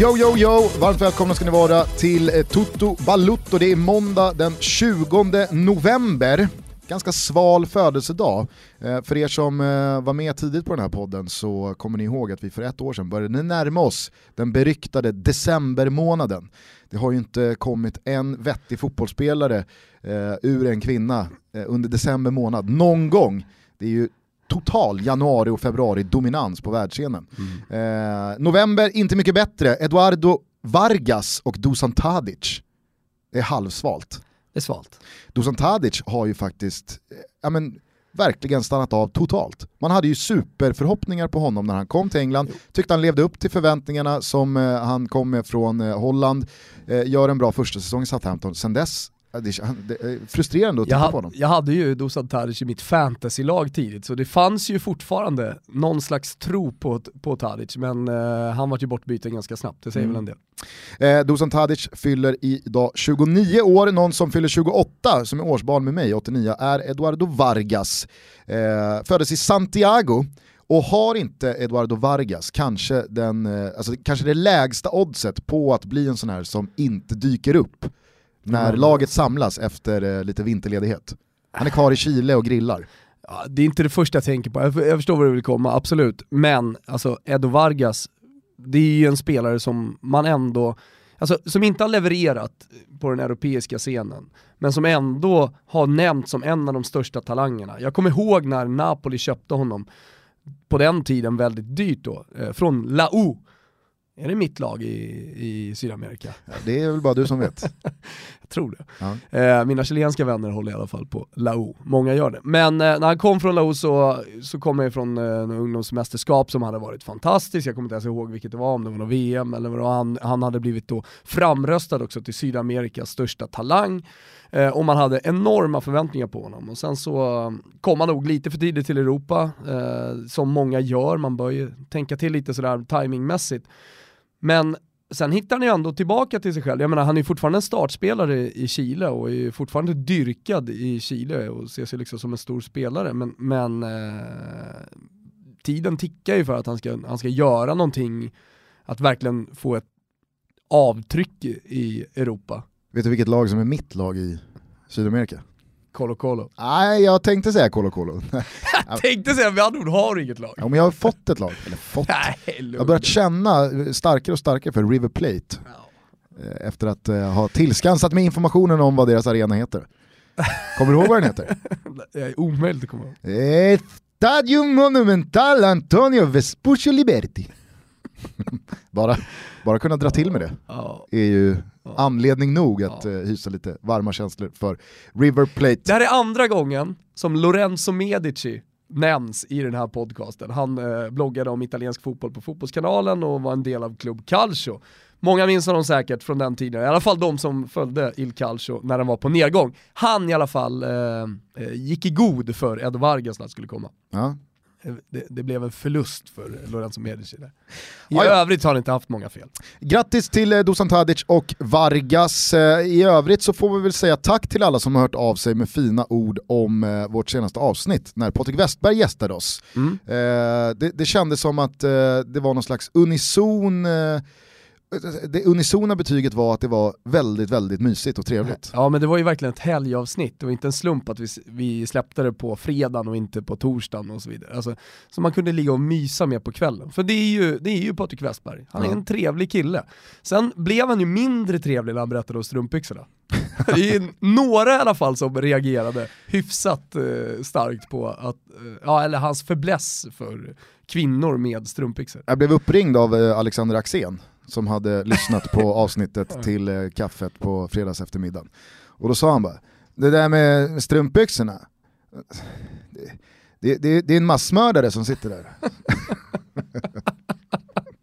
Yo, yo, yo! Varmt välkomna ska ni vara till eh, Toto Balutto. Det är måndag den 20 november. Ganska sval födelsedag. Eh, för er som eh, var med tidigt på den här podden så kommer ni ihåg att vi för ett år sedan började närma oss den beryktade decembermånaden. Det har ju inte kommit en vettig fotbollsspelare ur en kvinna under december månad, någon gång. Det är ju total januari och februari dominans på världsscenen. Mm. Eh, november, inte mycket bättre. Eduardo Vargas och Dusan Tadic är halvsvalt. Det är svalt. Dusan Tadic har ju faktiskt, eh, ja men verkligen stannat av totalt. Man hade ju superförhoppningar på honom när han kom till England, tyckte han levde upp till förväntningarna som eh, han kom med från eh, Holland, gör en bra första säsong i Southampton, sen dess Det är, frustrerande att titta på honom. jag hade ju Dusan Tadic i mitt fantasylag tidigt, så det fanns ju fortfarande någon slags tro på, på Tadic, men eh, han var ju bortbyten ganska snabbt, det säger Mm. väl en del. Eh, Dusan Tadic fyller idag 29 år, någon som fyller 28 som är årsbarn med mig, 89, är Eduardo Vargas. Eh, föddes i Santiago och har inte Eduardo Vargas kanske, den, eh, alltså kanske det lägsta oddset på att bli en sån här som inte dyker upp när Mm. laget samlas efter eh, lite vinterledighet. Han är kvar i Chile och grillar. Ja, det är inte det första jag tänker på, jag, jag förstår vad du vill komma, absolut. Men alltså Edo Vargas, det är ju en spelare som man ändå, alltså som inte har levererat på den europeiska scenen, men som ändå har nämnts som en av de största talangerna. Jag kommer ihåg när Napoli köpte honom, på den tiden väldigt dyrt då, eh, från Lau. Är det mitt lag i, i Sydamerika? Ja, det är väl bara du som vet. Jag tror det. Ja. Eh, mina chilenska vänner håller i alla fall på Lau, många gör det. Men eh, när han kom från Lau så, så kom han från eh, ungdomsmästerskap som hade varit fantastiskt, jag kommer inte ens ihåg vilket det var, om det var något VM eller vad det. Han, han hade blivit då framröstad också till Sydamerikas största talang. Eh, och man hade enorma förväntningar på honom. Och sen så eh, kom han nog lite för tidigt till Europa, eh, som många gör, man bör ju tänka till lite sådär timingmässigt. Men sen hittar han ju ändå tillbaka till sig själv. Jag menar han är ju fortfarande en startspelare i Chile och är fortfarande dyrkad i Chile och ser sig liksom som en stor spelare. Men, men eh, tiden tickar ju för att han ska, han ska göra någonting, att verkligen få ett avtryck i Europa. Vet du vilket lag som är mitt lag i Sydamerika? Colo Colo. Nej, jag tänkte säga Colo Colo. Jag tänkte säga, ord har inget lag. Ja, men jag har fått ett lag, eller fått. Nej, Jag har börjat känna starkare och starkare för River Plate eh, efter att eh, ha tillskansat mig informationen om vad deras arena heter. Kommer du ihåg vad den heter? Det är omöjligt att komma ihåg. Eh, Stadio Monumental Antonio Vespuccio Liberti. bara, bara kunna dra till med det Ja. är ju anledning nog att Ja. eh, hysa lite varma känslor för River Plate. Det här är andra gången som Lorenzo Medici nämns i den här podcasten. Han eh, bloggade om italiensk fotboll på Fotbollskanalen och var en del av Club Calcio. Många minns honom säkert från den tiden, i alla fall de som följde Il Calcio när den var på nedgång. Han i alla fall eh, eh, gick i god för Edo Vargas när han skulle komma. Ja. Det, det blev en förlust för Lorenzo Medici där. I Ja, ja. övrigt har han inte haft många fel. Grattis till eh, Dusan Tadic och Vargas. Eh, I övrigt så får vi väl säga tack till alla som har hört av sig med fina ord om eh, vårt senaste avsnitt när Patrik Westberg gästade oss. Mm. Eh, det, det kändes som att eh, det var någon slags unison eh, det unisona betyget var att det var väldigt, väldigt mysigt och trevligt. Ja men det var ju verkligen ett helgavsnitt, det var inte en slump att vi, vi släppte det på fredagen och inte på torsdagen och så vidare. Alltså, så man kunde ligga och mysa med på kvällen. För det är ju, det är ju Patrik Westberg, han är Ja. en trevlig kille. Sen blev han ju mindre trevlig när han berättade om strumpbyxorna. Det är några i alla fall som reagerade hyfsat eh, starkt på att, eh, ja eller hans fäbless för kvinnor med strumpbyxor. Jag blev uppringd av eh, Alexander Axén som hade lyssnat på avsnittet till eh, kaffet på fredags eftermiddagen. Och då sa han bara, det där med strumpbyxorna, det, det, det, det är en massmördare som sitter där.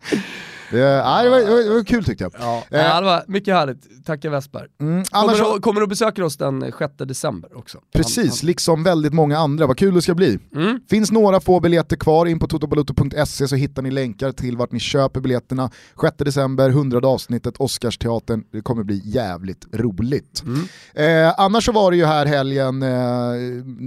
ja, det, var, det, var, det var kul tyckte jag. Ja, eh, det var mycket härligt. Tacka Westberg. Mm, annars... kommer, du, kommer du besöka oss den 6 december också? Precis, han, han... liksom väldigt många andra. Vad kul det ska bli. Mm. Finns några få biljetter kvar, in på totobaluto.se så hittar ni länkar till vart ni köper biljetterna. 6 december, 100 avsnittet, Oscarsteatern. Det kommer bli jävligt roligt. Mm. Eh, annars så var det ju här helgen eh,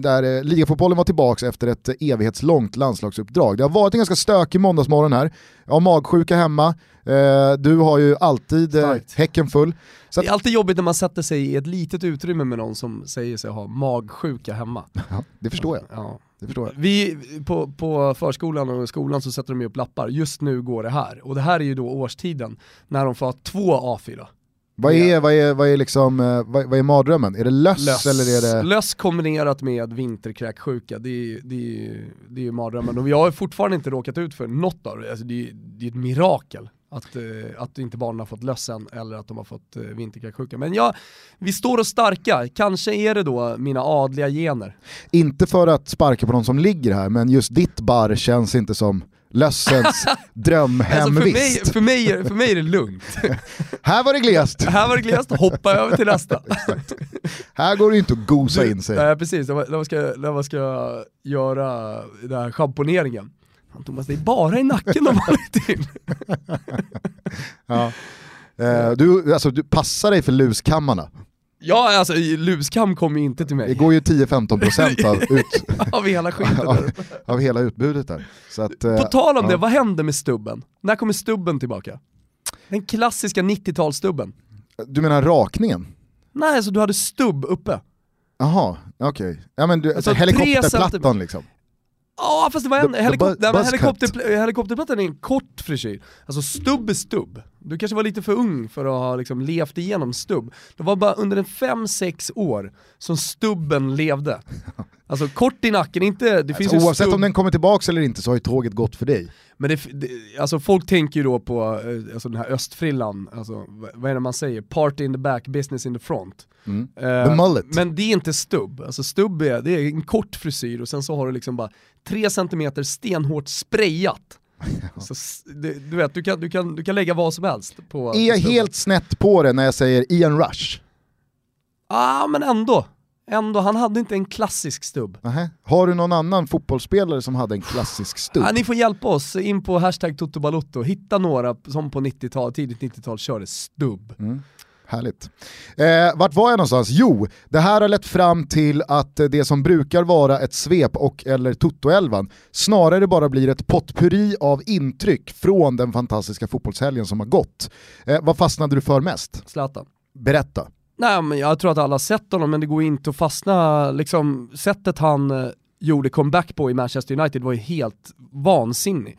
där eh, ligafotbollen var tillbaka efter ett evighetslångt landslagsuppdrag. Det har varit en ganska stökig måndagsmorgon här. Jag har magsjuka hemma, eh, du har ju alltid eh, häcken full. Så det är alltid jobbigt när man sätter sig i ett litet utrymme med någon som säger sig ha magsjuka hemma. Ja, det förstår jag. Ja. Det förstår jag. Vi, på, på förskolan och skolan så sätter de upp lappar, just nu går det här. Och det här är ju då årstiden när de får ha två A4. Vad är, vad är, vad är, liksom, eh, vad, vad är mardrömmen? Är det löss, löss, eller är det... Löss kombinerat med vinterkräksjuka, det är, det, är, det är mardrömmen. Och vi har fortfarande inte råkat ut för något av det, alltså det, är, det är ett mirakel att, eh, att inte barnen har fått lössen eller att de har fått eh, vinterkräksjuka. Men ja, vi står och starka, kanske är det då mina adliga gener. Inte för att sparka på någon som ligger här, men just ditt bar känns inte som Lössens drömhemvist. Alltså för, mig, för, mig, för mig är det lugnt. här var det glest. här var det glest, hoppa över till nästa. här går det inte att gosa in sig. Nej precis, när man ska, när man ska göra den här schamponeringen. Thomas, det är bara i nacken de har till. ja. Eh, du, alltså, du passar dig för luskammarna. Ja, alltså luskam kommer ju inte till mig. Det går ju 10-15% av, ut... av hela skiten. av, av hela utbudet där. Så att, På tal om ja. det, vad hände med stubben? När kommer stubben tillbaka? Den klassiska 90-talsstubben. Du menar rakningen? Nej, alltså du hade stubb uppe. Jaha, okej. Okay. Ja men du, alltså, helikopterplattan liksom. Ja fast det var en, the, helikopter, the helikopter, helikopterplattan är en kort frisyr. Alltså stubb är stubb. Du kanske var lite för ung för att ha liksom levt igenom stubb. Det var bara under en 5-6 år som stubben levde. Alltså kort i nacken, inte... Det alltså, finns oavsett stubb... om den kommer tillbaka eller inte så har ju tåget gått för dig. Men det, det, alltså folk tänker ju då på eh, alltså den här östfrillan, alltså, vad är det man säger? Party in the back, business in the front. Mm. Uh, the mullet. Men det är inte stubb, alltså stubb är, det är en kort frisyr och sen så har du liksom bara 3 cm stenhårt sprayat. Så, du, du, vet, du kan, du, kan, du kan lägga vad som helst på Är jag helt snett på det när jag säger Ian Rush? Ja ah, men ändå. Ändå, han hade inte en klassisk stubb. Aha. Har du någon annan fotbollsspelare som hade en klassisk stubb? Ja, ni får hjälpa oss, in på hashtag totobalutto, hitta några som på 90-tal, tidigt 90-tal körde stubb. Mm. Härligt. Eh, vart var jag någonstans? Jo, det här har lett fram till att det som brukar vara ett svep och eller Toto-elvan snarare bara blir ett potpurri av intryck från den fantastiska fotbollshelgen som har gått. Eh, vad fastnade du för mest? Zlatan. Berätta. Nej men jag tror att alla har sett honom men det går inte att fastna, liksom sättet han eh, gjorde comeback på i Manchester United var ju helt vansinnig.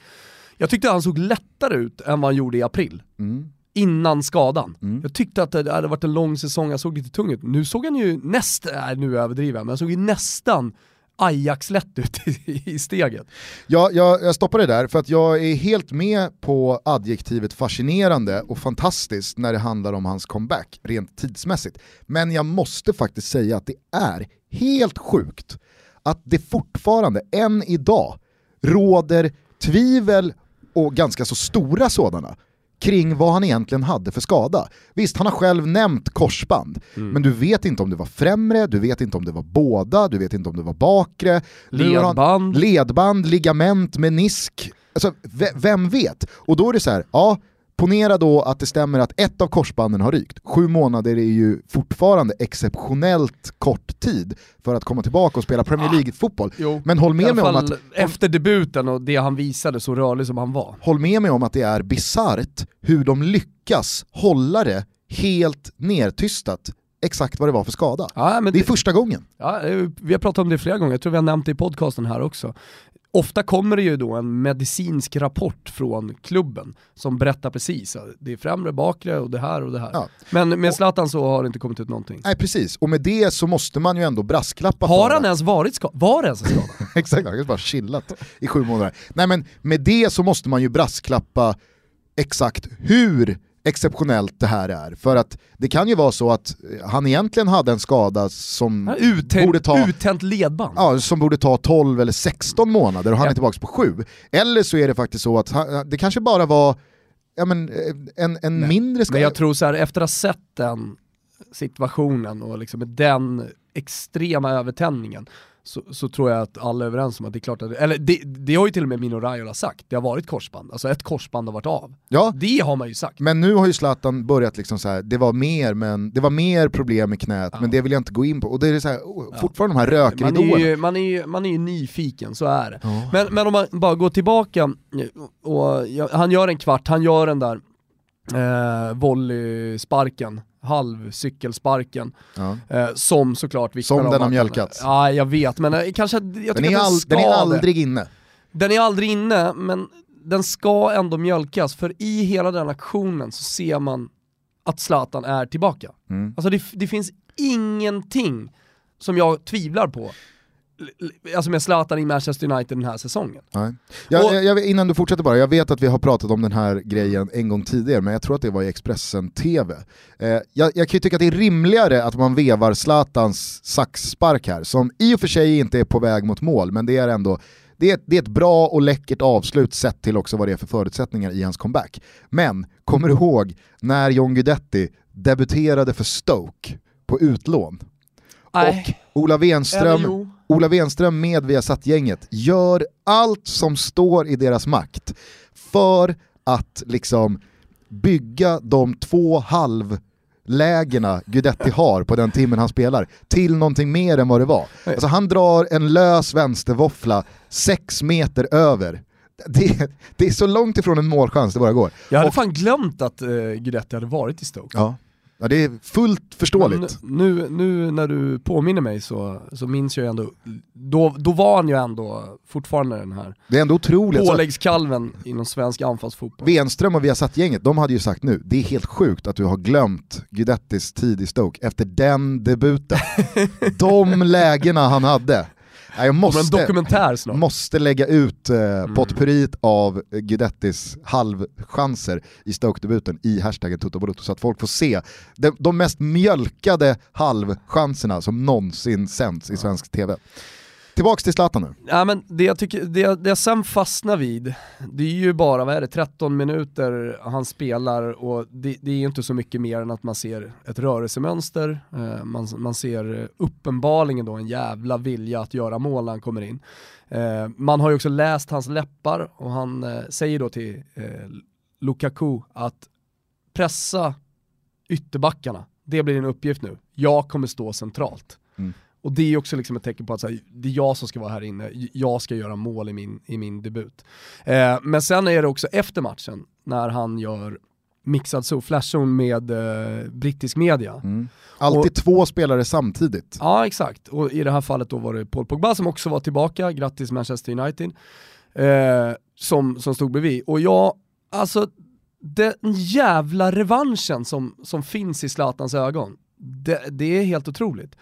Jag tyckte han såg lättare ut än vad han gjorde i april. Mm innan skadan. Mm. Jag tyckte att det hade varit en lång säsong, jag såg lite tung ut. Nu såg han ju nästan, nu överdriver jag, men han såg ju nästan Ajax-lätt ut i, i steget. Ja, jag, jag stoppar det där för att jag är helt med på adjektivet fascinerande och fantastiskt när det handlar om hans comeback, rent tidsmässigt. Men jag måste faktiskt säga att det är helt sjukt att det fortfarande, än idag, råder tvivel och ganska så stora sådana kring vad han egentligen hade för skada. Visst, han har själv nämnt korsband, mm. men du vet inte om det var främre, du vet inte om det var båda, du vet inte om det var bakre. Ledband. ledband, ligament, menisk. Alltså, vem vet? Och då är det så här, ja, Ponera då att det stämmer att ett av korsbanden har rykt. Sju månader är ju fortfarande exceptionellt kort tid för att komma tillbaka och spela Premier League-fotboll. Ah, Men håll med mig om att... Efter debuten och det han visade så rörlig som han var. Håll med mig om att det är bisarrt hur de lyckas hålla det helt nertystat exakt vad det var för skada. Ja, det är det, första gången. Ja, vi har pratat om det flera gånger, jag tror vi har nämnt det i podcasten här också. Ofta kommer det ju då en medicinsk rapport från klubben som berättar precis det är främre, bakre och det här och det här. Ja. Men med Zlatan så har det inte kommit ut någonting. Nej precis, och med det så måste man ju ändå brasklappa Har han ens varit skadad? Var ens skadad? Exakt, han har bara chillat i sju månader. Nej men med det så måste man ju brasklappa exakt hur exceptionellt det här är. För att det kan ju vara så att han egentligen hade en skada som uttänt, borde ta... Uttänt ledband. Ja, som borde ta 12 eller 16 månader och han ja. är tillbaka på 7. Eller så är det faktiskt så att han, det kanske bara var ja, men, en, en mindre skada. Men jag tror så här, efter att ha sett den situationen och liksom den extrema övertändningen så, så, tror jag att alla är överens om att det är klart att, eller det, det har ju till och med Mino Raiola sagt, det har varit korsband, alltså ett korsband har varit av. Ja, det har man ju sagt. Men nu har ju Zlatan börjat liksom så här, det var mer, men, det var mer problem med knät, ja. men det vill jag inte gå in på. Och det är så här, fortfarande de här rökridåerna. Man är, ju, man, är ju, man är ju nyfiken, så är det. Ja. Men, men om man bara går tillbaka, och, han gör en kvart, han gör den där eh, volleysparken halvcykelsparken. Ja. Eh, som såklart vittnar Som den har mjölkats. Ja, jag vet, men eh, kanske, jag den, är all, den, är aldrig inne. Den är aldrig inne, men den ska ändå mjölkas, för i hela den aktionen så ser man att Zlatan är tillbaka. Mm. Alltså det, det finns ingenting som jag tvivlar på alltså med Zlatan i Manchester United den här säsongen. Nej. Jag, och, jag, innan du fortsätter bara, jag vet att vi har pratat om den här grejen en gång tidigare, men jag tror att det var i Expressen TV. Eh, jag, jag kan ju tycka att det är rimligare att man vevar Zlatans saxspark här, som i och för sig inte är på väg mot mål, men det är ändå det är, det är ett bra och läckert avslut sett till också vad det är för förutsättningar i hans comeback. Men, kommer du ihåg när John Guidetti debuterade för Stoke på utlån? Nej. Och Ola Wenström Ola Wenström med Viasat-gänget gör allt som står i deras makt för att liksom bygga de två halvlägena Gudetti har på den timmen han spelar till någonting mer än vad det var. Alltså han drar en lös vänstervåffla sex meter över det, det, är så långt ifrån en målchans det bara går. Jag hade och, fan glömt att uh, Guidetti hade varit i Stoke. Ja. Ja det är fullt förståeligt. nu, nu när du påminner mig så, så minns jag ju ändå, då, då var han ju ändå fortfarande den här det är ändå otroligt. påläggskalven inom svensk anfallsfotboll. Wenström och Viasat-gänget, de hade ju sagt nu, det är helt sjukt att du har glömt Guidettis tid i Stoke efter den debuten. De lägena han hade. Jag måste, en dokumentär snart. måste lägga ut eh, mm. potpurrit av Guidettis halvchanser i Stoke-debuten i hashtaggen Tuttobalutto så att folk får se de, de mest mjölkade halvchanserna som någonsin sänds i svensk tv. Tillbaks till Zlatan nu. Ja, men det, jag tycker, det, det jag sen fastnar vid, det är ju bara, vad är det, 13 minuter han spelar och det, det är ju inte så mycket mer än att man ser ett rörelsemönster, eh, man, man ser uppenbarligen då en jävla vilja att göra mål när han kommer in. Eh, man har ju också läst hans läppar och han eh, säger då till eh, Lukaku att pressa ytterbackarna, det blir din uppgift nu. Jag kommer stå centralt. Och det är också liksom ett tecken på att här, det är jag som ska vara här inne, jag ska göra mål i min, i min debut. Eh, men sen är det också efter matchen, när han gör mixad zon, flashzone med eh, brittisk media. Mm. Alltid och, två spelare samtidigt. Ja exakt, och i det här fallet då var det Paul Pogba som också var tillbaka, grattis Manchester United, eh, som, som stod bredvid. Och jag, alltså den jävla revanschen som, som finns i Zlatans ögon, det, det är helt otroligt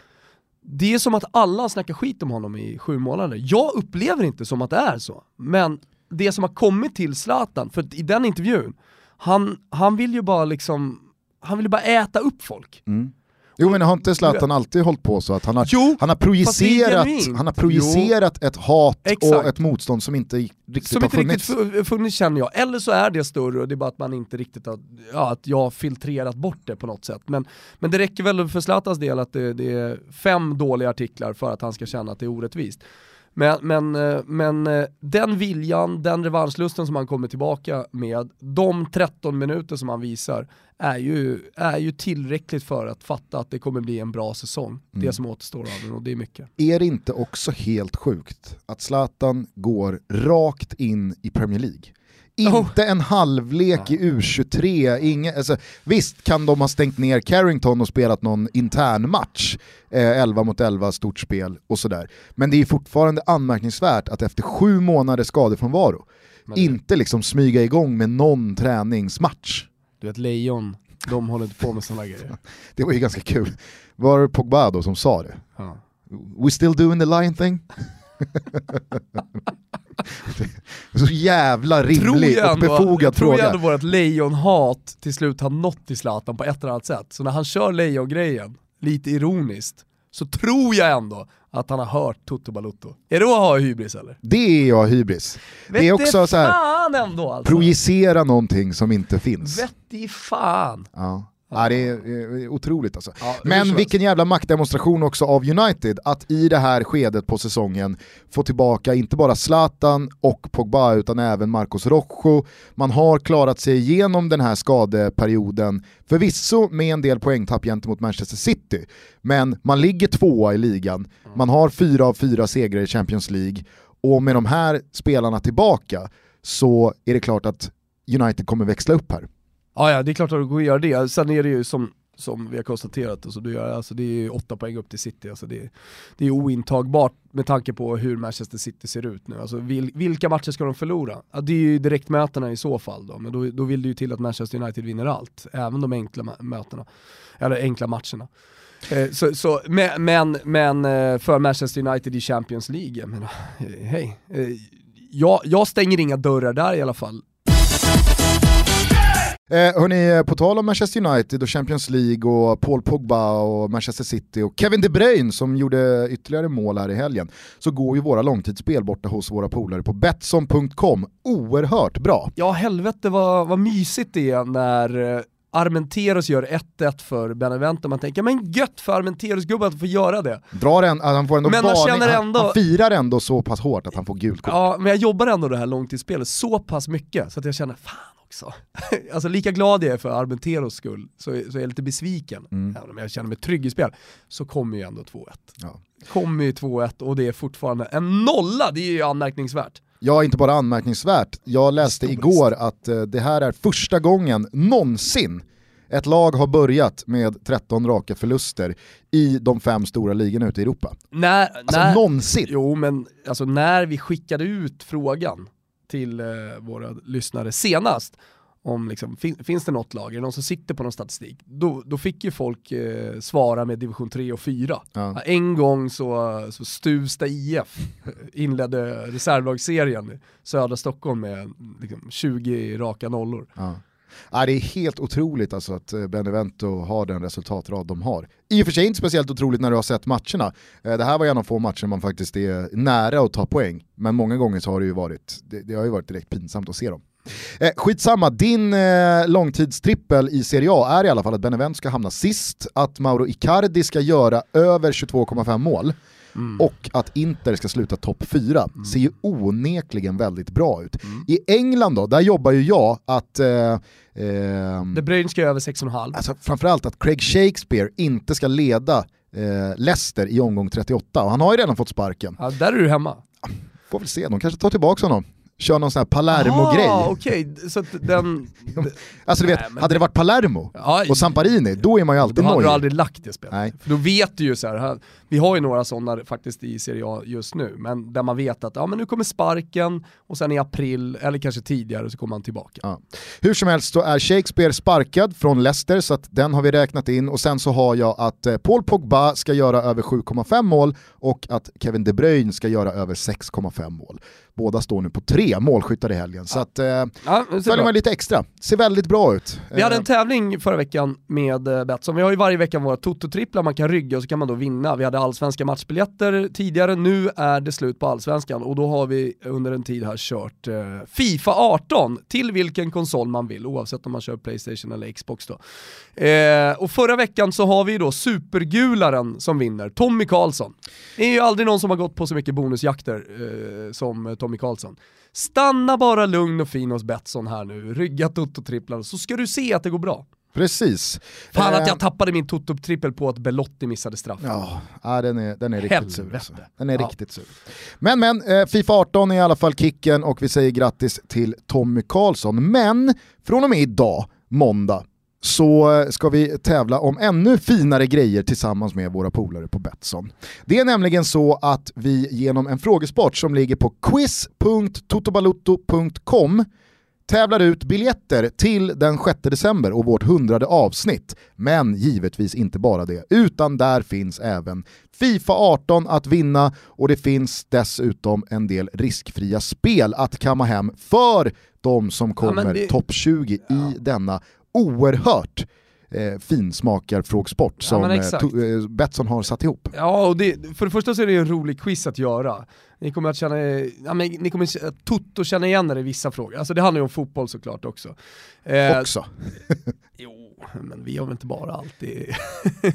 det är som att alla snackar skit om honom i sju månader. Jag upplever inte som att det är så, men det som har kommit till Zlatan, för i den intervjun, han, han vill ju bara liksom, han vill bara äta upp folk. Mm. Jo men har inte Zlatan alltid hållit på så att han har, jo, han har projicerat, han har projicerat ett hat Exakt. och ett motstånd som inte riktigt som har funnits? Som inte riktigt funnits känner jag, eller så är det större och det är bara att man inte riktigt har, ja att jag har filtrerat bort det på något sätt. Men, men det räcker väl för Zlatans del att det, det är fem dåliga artiklar för att han ska känna att det är orättvist. Men, men, eh, men eh, den viljan, den revanschlusten som han kommer tillbaka med, de 13 minuter som han visar, är ju, är ju tillräckligt för att fatta att det kommer bli en bra säsong. Mm. Det som återstår av den och det är mycket. Är det inte också helt sjukt att Zlatan går rakt in i Premier League? Inte en halvlek i U23, inga, alltså, visst kan de ha stängt ner Carrington och spelat någon intern match, eh, 11 mot 11, stort spel och sådär. Men det är fortfarande anmärkningsvärt att efter sju månaders skadefrånvaro Men... inte liksom smyga igång med någon träningsmatch. Du vet Lejon, de håller inte på med sådana grejer. det var ju ganska kul. Var det Pogba då som sa det? Ja. We still doing the lion thing? så jävla rimlig och befogad fråga. Tror jag ändå vårt lejonhat till slut har nått till Zlatan på ett eller annat sätt. Så när han kör lejongrejen, lite ironiskt, så tror jag ändå att han har hört Toto Balutto. Är det att ha hybris eller? Det är jag hybris. Vet det är också så här, ändå alltså. projicera någonting som inte finns. Vet i fan. Ja. Ja, det är otroligt alltså. Ja, Men vilken jävla maktdemonstration också av United att i det här skedet på säsongen få tillbaka inte bara Zlatan och Pogba utan även Marcos Rojo. Man har klarat sig igenom den här skadeperioden, förvisso med en del poängtapp gentemot Manchester City, men man ligger tvåa i ligan, man har fyra av fyra segrar i Champions League och med de här spelarna tillbaka så är det klart att United kommer växla upp här. Ja, ja, det är klart att det går att göra det. Sen är det ju som, som vi har konstaterat, alltså, du gör, alltså, det är ju åtta poäng upp till City. Alltså, det, det är ointagbart med tanke på hur Manchester City ser ut nu. Alltså, vil, vilka matcher ska de förlora? Ja, det är ju direktmötena i så fall då, men då, då vill det ju till att Manchester United vinner allt, även de enkla mötena, eller enkla matcherna. Eh, så, så, men, men, men för Manchester United i Champions League, jag menar, hej. Eh, jag, jag stänger inga dörrar där i alla fall. Eh, hörni, på tal om Manchester United och Champions League och Paul Pogba och Manchester City och Kevin De Bruyne som gjorde ytterligare mål här i helgen så går ju våra långtidsspel borta hos våra polare på Betsson.com oerhört bra. Ja helvete vad, vad mysigt det är när eh, Armenteros gör 1-1 för Benevento, man tänker men gött för Armenteros-gubben att få göra det. Drar en, han får ändå Men varning, han- ändå- han firar ändå så pass hårt att han får gult kort. Ja, men jag jobbar ändå det här långtidsspelet så pass mycket så att jag känner fan också. alltså lika glad jag är för Armenteros skull så, så är jag lite besviken. Även om jag känner mig trygg i spel så kommer ju ändå 2-1. Ja. Kommer ju 2-1 och det är fortfarande en nolla, det är ju anmärkningsvärt. Ja, inte bara anmärkningsvärt. Jag läste igår att eh, det här är första gången någonsin ett lag har börjat med 13 raka förluster i de fem stora ligorna ute i Europa. När, Alltså när, någonsin! Jo men alltså när vi skickade ut frågan till eh, våra lyssnare senast, om liksom, fin, finns det något lag, är det någon som sitter på någon statistik? Då, då fick ju folk eh, svara med division 3 och 4. Ja. En gång så, så Stuvsta IF inledde reservlagsserien södra Stockholm med liksom, 20 raka nollor. Ja. Ja, det är helt otroligt alltså att eh, Benevento har den resultatrad de har. I och för sig inte speciellt otroligt när du har sett matcherna. Eh, Det här var en av få matcher man faktiskt är nära att ta poäng, men många gånger så har det ju varit, det, det har ju varit direkt pinsamt att se dem. Eh, skitsamma, din eh, långtidstrippel i Serie A är i alla fall att Benevento ska hamna sist, att Mauro Icardi ska göra över 22,5 mål och att Inter ska sluta topp 4. Ser ju onekligen väldigt bra ut. I England då, där jobbar ju jag att eh, ehm, De Bruyne ska över 6,5. Alltså framförallt att Craig Shakespeare inte ska leda eh, Leicester i omgång 38 och han har ju redan fått sparken. Ja, där är du hemma. Får väl se, de kanske tar tillbaka honom. Kör någon sån här Palermo-grej. Ah, okej, så den... Alltså du vet, Nej, men hade det varit Palermo Ja, och Samparini, då är man ju alltid Då hade du nojig. aldrig lagt det spelet. Nej. För då vet du ju så här, här, vi har ju några sådana faktiskt i Serie A just nu, men där man vet att ja, men nu kommer sparken och sen i april, eller kanske tidigare, så kommer han tillbaka. Ja. Hur som helst så är Shakespeare sparkad från Leicester så att den har vi räknat in och sen så har jag att eh, Paul Pogba ska göra över 7,5 mål och att Kevin De Bruyne ska göra över 6,5 mål. Båda står nu på tre målskyttar i helgen så att eh, Ja, följer man lite extra. Ser väldigt bra ut. Vi hade Eh, en tävling förra veckan med eh, Betsson. Vi har ju varje vecka våra Toto-tripplar man kan rygga och så kan man då vinna. Vi hade allsvenska matchbiljetter tidigare, nu är det slut på allsvenskan och då har vi under en tid här kört eh, Fifa 18 till vilken konsol man vill oavsett om man kör Playstation eller Xbox då. Eh, och förra veckan så har vi då supergularen som vinner, Tommy Karlsson. Det är ju aldrig någon som har gått på så mycket bonusjakter eh, som Tommy Karlsson. Stanna bara lugn och fin hos Betsson här nu, rygga Toto-tripplar så ska du se att det går bra. Precis. Fan Eh, att jag tappade min Toto-trippel på att Belotti missade straff. Ja, den, är, den är riktigt sur. Alltså. Den är Ja. riktigt sur. Men men, eh, Fifa 18 är i alla fall kicken och vi säger grattis till Tommy Karlsson. Men från och med idag, måndag, så eh, ska vi tävla om ännu finare grejer tillsammans med våra polare på Betsson. Det är nämligen så att vi genom en frågesport som ligger på quiz.totobalutto.com tävlar ut biljetter till den 6 december och vårt hundrade avsnitt. Men givetvis inte bara det, utan där finns även Fifa 18 att vinna och det finns dessutom en del riskfria spel att kamma hem för de som kommer men det- topp 20 i denna oerhört eh, finsmakarfrågsport som men eh, eh, Betsson har satt ihop. Ja, och det, för det första så är det en rolig quiz att göra. Ni kommer att känna, ja, men ni kommer att Toto känna igen er i vissa frågor. Alltså det handlar ju om fotboll såklart också. Eh, Också. Jo, men vi har väl inte bara alltid...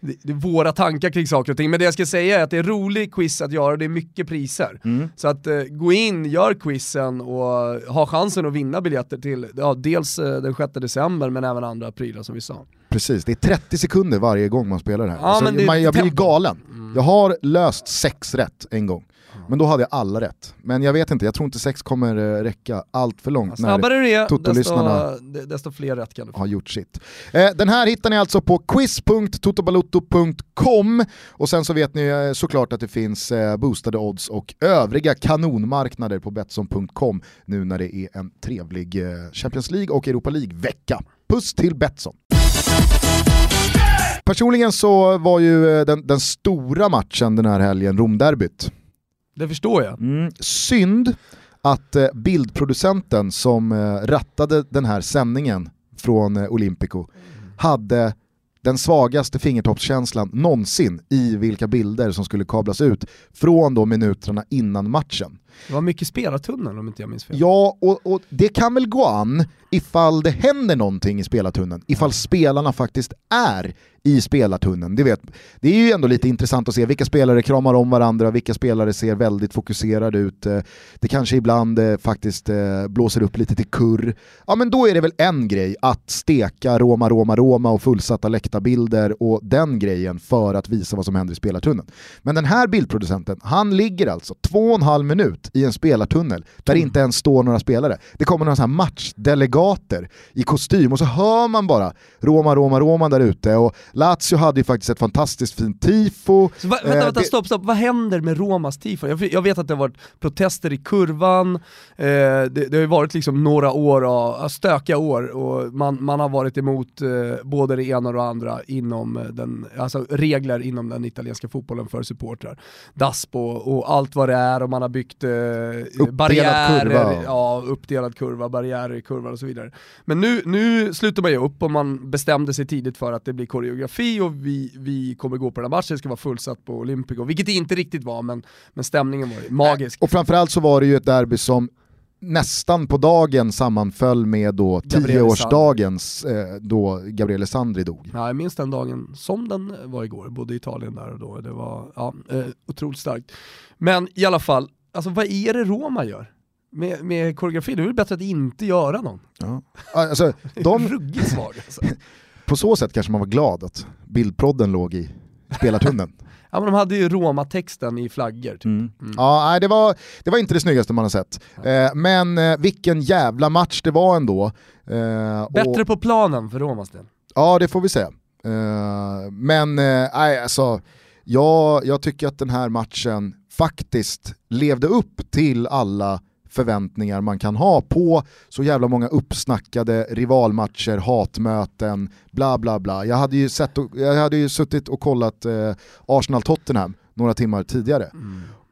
det, det är våra tankar kring saker och ting. Men det jag ska säga är att det är rolig quiz att göra, det är mycket priser. Mm. Så att eh, gå in, gör quizen och ha chansen att vinna biljetter till ja, dels eh, den 6 december men även andra prylar som vi sa. Precis, det är 30 sekunder varje gång man spelar det här. Ja, så men det man, jag blir galen. Mm. Jag har löst sex rätt en gång, men då hade jag alla rätt. Men jag vet inte, jag tror inte sex kommer eh, räcka allt för långt när Snabbare du är, desto, desto fler rätt kan du få. har gjort sitt. Eh, den här hittar ni alltså på quiz.totobalotto.com och sen så vet ni eh, såklart att det finns eh, boostade odds och övriga kanonmarknader på Betsson.com nu när det är en trevlig eh, Champions League och Europa League-vecka. Puss till Betsson! Personligen så var ju den, den stora matchen den här helgen Romderbyt. Det förstår jag. Mm. Synd att eh, bildproducenten som eh, rattade den här sändningen från eh, Olympico hade den svagaste fingertoppskänslan någonsin i vilka bilder som skulle kablas ut från då minuterna innan matchen. Det var mycket spelartunnel om inte jag minns fel. Ja, och, och det kan väl gå an ifall det händer någonting i spelartunneln, ifall spelarna faktiskt är i spelartunneln. Det, vet, det är ju ändå lite intressant att se vilka spelare kramar om varandra, vilka spelare ser väldigt fokuserade ut. Eh, det kanske ibland eh, faktiskt eh, blåser upp lite till kurr. Ja men då är det väl en grej att steka Roma, Roma, Roma och fullsatta läktarbilder och den grejen för att visa vad som händer i spelartunneln. Men den här bildproducenten, han ligger alltså två och en halv minut i en spelartunnel där det inte ens står några spelare. Det kommer några sådana här matchdelegater i kostym och så hör man bara Roma, Roma, Roma där ute och Lazio hade ju faktiskt ett fantastiskt fint tifo. Så, va, vänta, Eh, vänta, det- stopp, stopp. Vad händer med Romas tifo? Jag, jag vet att det har varit protester i kurvan, eh, det, det har ju varit liksom några år av stökiga år och man, man har varit emot eh, både det ena och det andra inom eh, den, alltså regler inom den italienska fotbollen för supportrar. DASPO och allt vad det är och man har byggt eh, barriärer, kurva. ja, uppdelad kurva, barriärer i kurvan och så vidare. Men nu, nu slutar man ju upp och man bestämde sig tidigt för att det blir koreografi och vi, vi kommer gå på den här matchen, det ska vara fullsatt på Olympico, vilket det inte riktigt var men, men stämningen var ju magisk. Och framförallt så var det ju ett derby som nästan på dagen sammanföll med då tioårsdagens eh, då Gabriele Sandri dog. Ja, jag minns den dagen som den var igår, bodde i Italien där och då, det var ja, eh, otroligt starkt. Men i alla fall, alltså vad är det Roma gör? Med, med koreografi, det är väl bättre att inte göra någon. Ja. Alltså, de, Ruggigt svag alltså. på så sätt kanske man var glad att bildprodden låg i spelartunneln. Ja men de hade ju Roma-texten i flaggor. Typ. Mm. Ja, nej, det, var, det var inte det snyggaste man har sett. Eh, men eh, vilken jävla match det var ändå. Eh, Bättre och, på planen för Romas del. Ja, det får vi säga. Eh, men eh, nej, alltså, jag, jag tycker att den här matchen faktiskt levde upp till alla förväntningar man kan ha på så jävla många uppsnackade rivalmatcher, hatmöten, bla bla bla. Jag hade ju, sett och, jag hade ju suttit och kollat eh, Arsenal-Tottenham några timmar tidigare.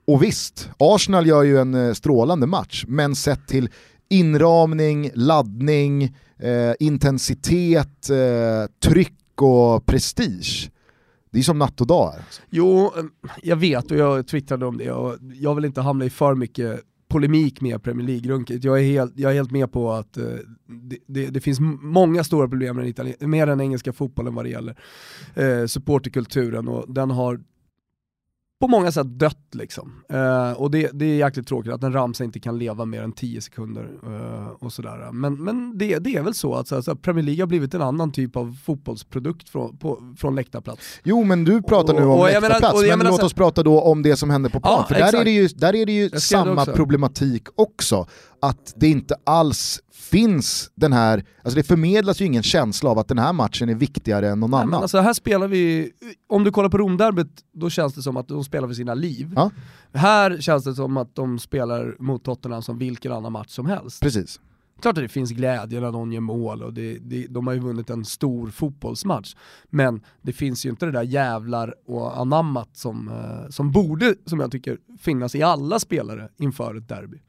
Och visst, Arsenal gör ju en eh, strålande match, men sett till inramning, laddning, eh, intensitet, eh, tryck och prestige. Det är som natt och dag. Alltså. Jo, ehm, jag vet och jag twittrade om det och jag vill inte hamna i för mycket polemik med Premier League-runket. Jag, är helt- jag är helt med på att eh, det, det, det finns många stora problem med den, Italien- med den engelska fotbollen vad det gäller eh, supporterkulturen och den har på många sätt dött liksom. Eh, och det, det är jäkligt tråkigt att en ramsa inte kan leva mer än 10 sekunder eh, och sådär. Men, men det, det är väl så att så, Premier League har blivit en annan typ av fotbollsprodukt från, på, från läktarplats. Jo men du pratar nu Och- om och jag menar- läktarplats, och men menar låt så- oss prata då om det som händer på plan. Ja, För där är det ju, där är det ju det samma också. problematik också. Att det inte alls finns den här, alltså det förmedlas ju ingen känsla av att den här matchen är viktigare än någon Nej, annan. alltså här spelar vi, om du kollar på Romderbyt, då känns det som att de spelar för sina liv. Ja. Här känns det som att de spelar mot Tottenham som vilken annan match som helst. Precis. Klart att det finns glädje när någon gör mål och det, det, de har ju vunnit en stor fotbollsmatch. Men det finns ju inte det där jävlar och anammat som, eh, som borde, som jag tycker, finnas i alla spelare inför ett derby.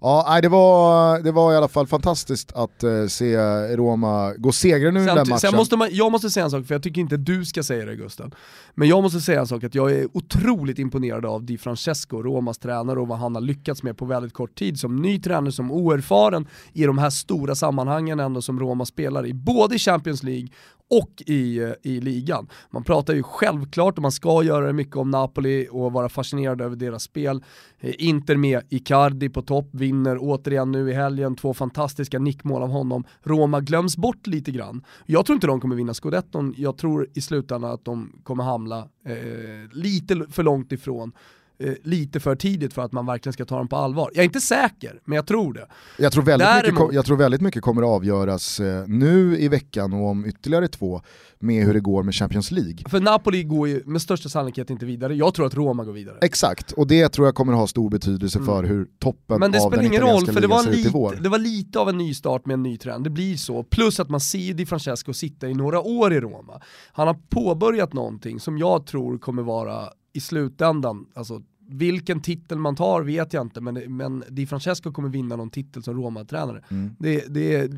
Ja, det var, det var i alla fall fantastiskt att uh, se Roma gå segrande ur den där matchen. Sen måste man, jag måste säga en sak, för jag tycker inte du ska säga det Gusten. Men jag måste säga en sak, att jag är otroligt imponerad av Di Francesco, Romas tränare och vad han har lyckats med på väldigt kort tid som ny tränare, som oerfaren i de här stora sammanhangen ändå som Roma spelar i, både i Champions League och i, eh, i ligan. Man pratar ju självklart, och man ska göra det mycket om Napoli och vara fascinerad över deras spel. Eh, Inter med Icardi på topp, vinner återigen nu i helgen, två fantastiska nickmål av honom. Roma glöms bort lite grann. Jag tror inte de kommer vinna scudetton, jag tror i slutändan att de kommer hamna eh, lite för långt ifrån eh, lite för tidigt för att man verkligen ska ta dem på allvar. Jag är inte säker, men jag tror det. Jag tror väldigt, Däremot... mycket, jag tror väldigt mycket kommer att avgöras eh, nu i veckan och om ytterligare två med hur det går med Champions League. För Napoli går ju med största sannolikhet inte vidare, jag tror att Roma går vidare. Exakt, och det tror jag kommer att ha stor betydelse för mm. hur toppen Men det av spelar ingen roll, för det var, lite, det var lite av en nystart med en ny trend, det blir så. Plus att man ser Di Francesco sitta i några år i Roma. Han har påbörjat någonting som jag tror kommer vara i slutändan, alltså vilken titel man tar vet jag inte, men, men Di Francesco kommer vinna någon titel som Roma-tränare. Mm. Det, det,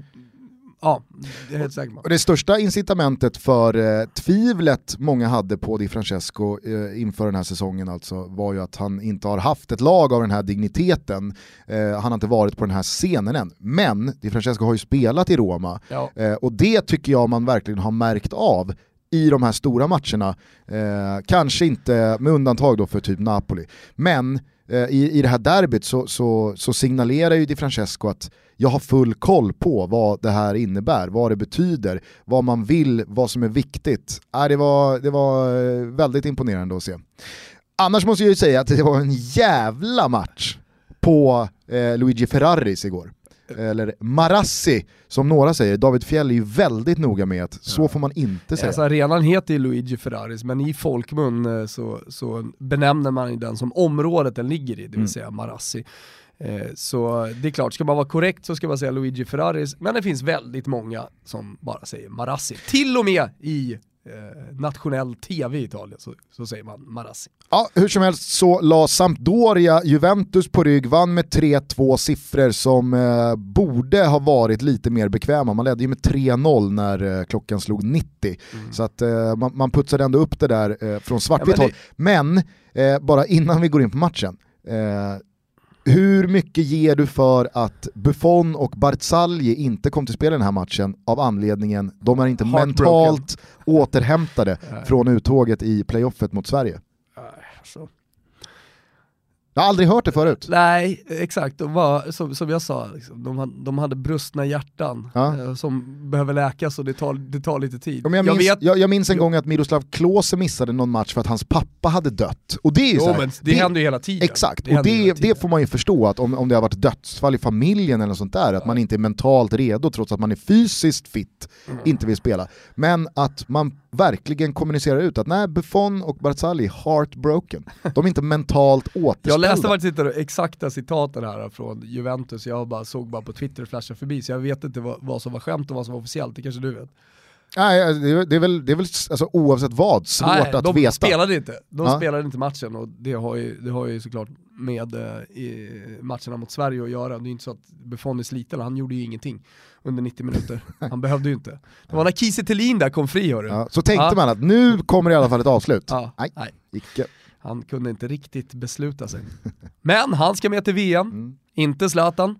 ja, det är helt säkert. Och det största incitamentet för eh, tvivlet många hade på Di Francesco eh, inför den här säsongen alltså var ju att han inte har haft ett lag av den här digniteten. Eh, han har inte varit på den här scenen än. Men Di Francesco har ju spelat i Roma ja. Eh, och det tycker jag man verkligen har märkt av i de här stora matcherna. Eh, kanske inte med undantag då för typ Napoli. Men eh, i, i det här derbyt så, så, så signalerar ju Di Francesco att jag har full koll på vad det här innebär, vad det betyder, vad man vill, vad som är viktigt. Eh, det, var, det var eh, väldigt imponerande att se. Annars måste jag ju säga att det var en jävla match på eh, Luigi Ferraris igår eller Marassi som några säger, David Fjell är ju väldigt noga med att så får man inte säga. Alltså, arenan heter ju Luigi Ferraris, men i folkmun eh, så, så benämner man den som området den ligger i, det vill mm. säga Marassi. Eh, så det är klart, ska man vara korrekt så ska man säga Luigi Ferraris, men det finns väldigt många som bara säger Marassi. Till och med i eh, nationell tv i Italien så, så, säger man Marassi. Ja, hur som helst så la Sampdoria Juventus på rygg, vann med 3-2 siffror som eh, borde ha varit lite mer bekväma. Man ledde ju med 3-0 när eh, klockan slog 90. Mm. Så att eh, man, man putsade ändå upp det där eh, från svartvitt ja, håll. Men, bara innan vi går in på matchen, hur mycket ger du för att Buffon och Barzagli inte kom till spel i den här matchen av anledningen de är inte mentalt återhämtade från uttåget i playoffet mot Sverige? Alltså. Jag har aldrig hört det förut. Nej, exakt. De var, som, som jag sa, liksom, de, de hade brustna hjärtan ja. eh, som behöver läkas och det tar, det tar lite tid. jag, minns, vet, jag, jag minns en gång att Miroslav Klose missade någon match för att hans pappa hade dött. Och det är jo, här, men det, det händer ju hela tiden. Exakt, det och det, det får man ju förstå att om, om det har varit dödsfall i familjen eller något sånt där, ja. att man inte är mentalt redo trots att man är fysiskt fit, mm. inte vill spela. Men att man verkligen kommunicerar ut att nej, Buffon och Barzali heartbroken. De är inte mentalt återställda. Jag läste faktiskt inte exakta citaten här från Juventus, jag bara såg bara på Twitter flasha förbi, så jag vet inte vad, vad som var skämt och vad som var officiellt, det kanske du vet? Nej, alltså, det är väl, det är väl alltså, oavsett vad svårt Nej, att de veta. Spelade inte. De ja. spelade inte matchen och det har ju, det har ju såklart med eh, matcherna mot Sverige att göra. Det är inte så att Buffon är sliten, han gjorde ju ingenting under 90 minuter. Han behövde ju inte. Det var när Kiese där kom fri hörru. Ja, så tänkte ja. man att nu kommer i alla fall ett avslut. Ja. Nej, Nej, icke. Han kunde inte riktigt besluta sig. Men han ska med till VM, mm. inte Zlatan.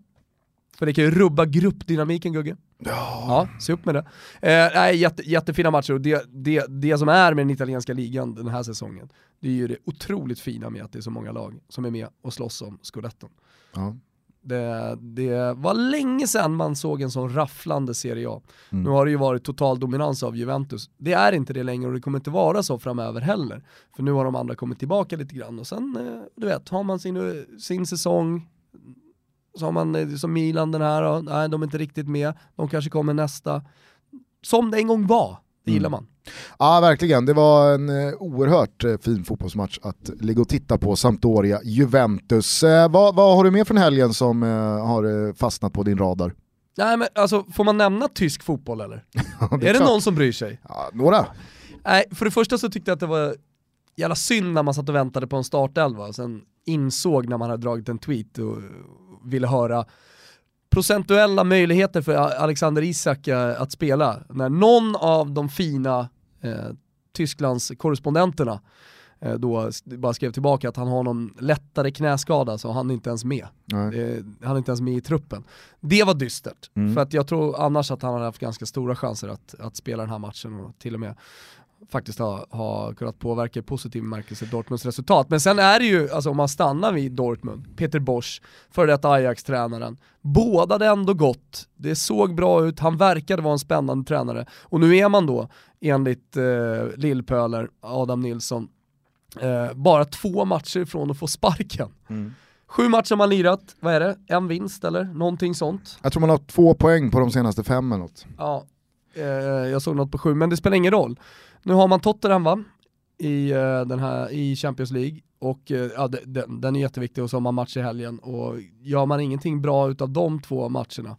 För det kan ju rubba gruppdynamiken Gugge. Ja. ja, se upp med det. Eh, nej, jätte, jättefina matcher och det, det, det som är med den italienska ligan den här säsongen, det är ju det otroligt fina med att det är så många lag som är med och slåss om scudetton. Ja. Det, det, var länge sedan man såg en sån rafflande Serie A. Mm. Nu har det ju varit total dominans av Juventus. Det är inte det längre och det kommer inte vara så framöver heller. För nu har de andra kommit tillbaka lite grann och sen, eh, du vet, har man sin, sin säsong, så har man eh, som Milan den här, nej de är inte riktigt med, de kanske kommer nästa. Som det en gång var, det gillar mm. man. Ja verkligen, det var en eh, oerhört eh, fin fotbollsmatch att ligga och titta på Sampdoria Juventus. Eh, vad, vad har du med från helgen som eh, har fastnat på din radar? Nej men alltså, får man nämna tysk fotboll eller? det är, är det någon som bryr sig? Ja, några. Nej, för det första så tyckte jag att det var jävla synd när man satt och väntade på en startelva och sen insåg när man hade dragit en tweet och ville höra procentuella möjligheter för Alexander Isak eh, att spela. När någon av de fina eh, Tysklands korrespondenterna eh, då bara skrev tillbaka att han har någon lättare knäskada så han är inte ens med. Eh, han är inte ens med i truppen. Det var dystert, mm. för att jag tror annars att han hade haft ganska stora chanser att, att spela den här matchen och till och med faktiskt ha, ha kunnat påverka i positiv bemärkelse Dortmunds resultat. Men sen är det ju, alltså om man stannar vid Dortmund, Peter Bosch, före detta Ajax-tränaren, båda det ändå gott, det såg bra ut, han verkade vara en spännande tränare. Och nu är man då, enligt eh, Lillpöler, Adam Nilsson, eh, bara två matcher ifrån att få sparken. Mm. Sju matcher har man lirat, vad är det? En vinst eller någonting sånt? Jag tror man har två poäng på de senaste fem eller något. Ja, eh, jag såg något på sju, men det spelar ingen roll. Nu har man Tottenham va? I, eh, den här, i Champions League och eh, ja, den, den är jätteviktig och så har man match i helgen och gör man ingenting bra utav de två matcherna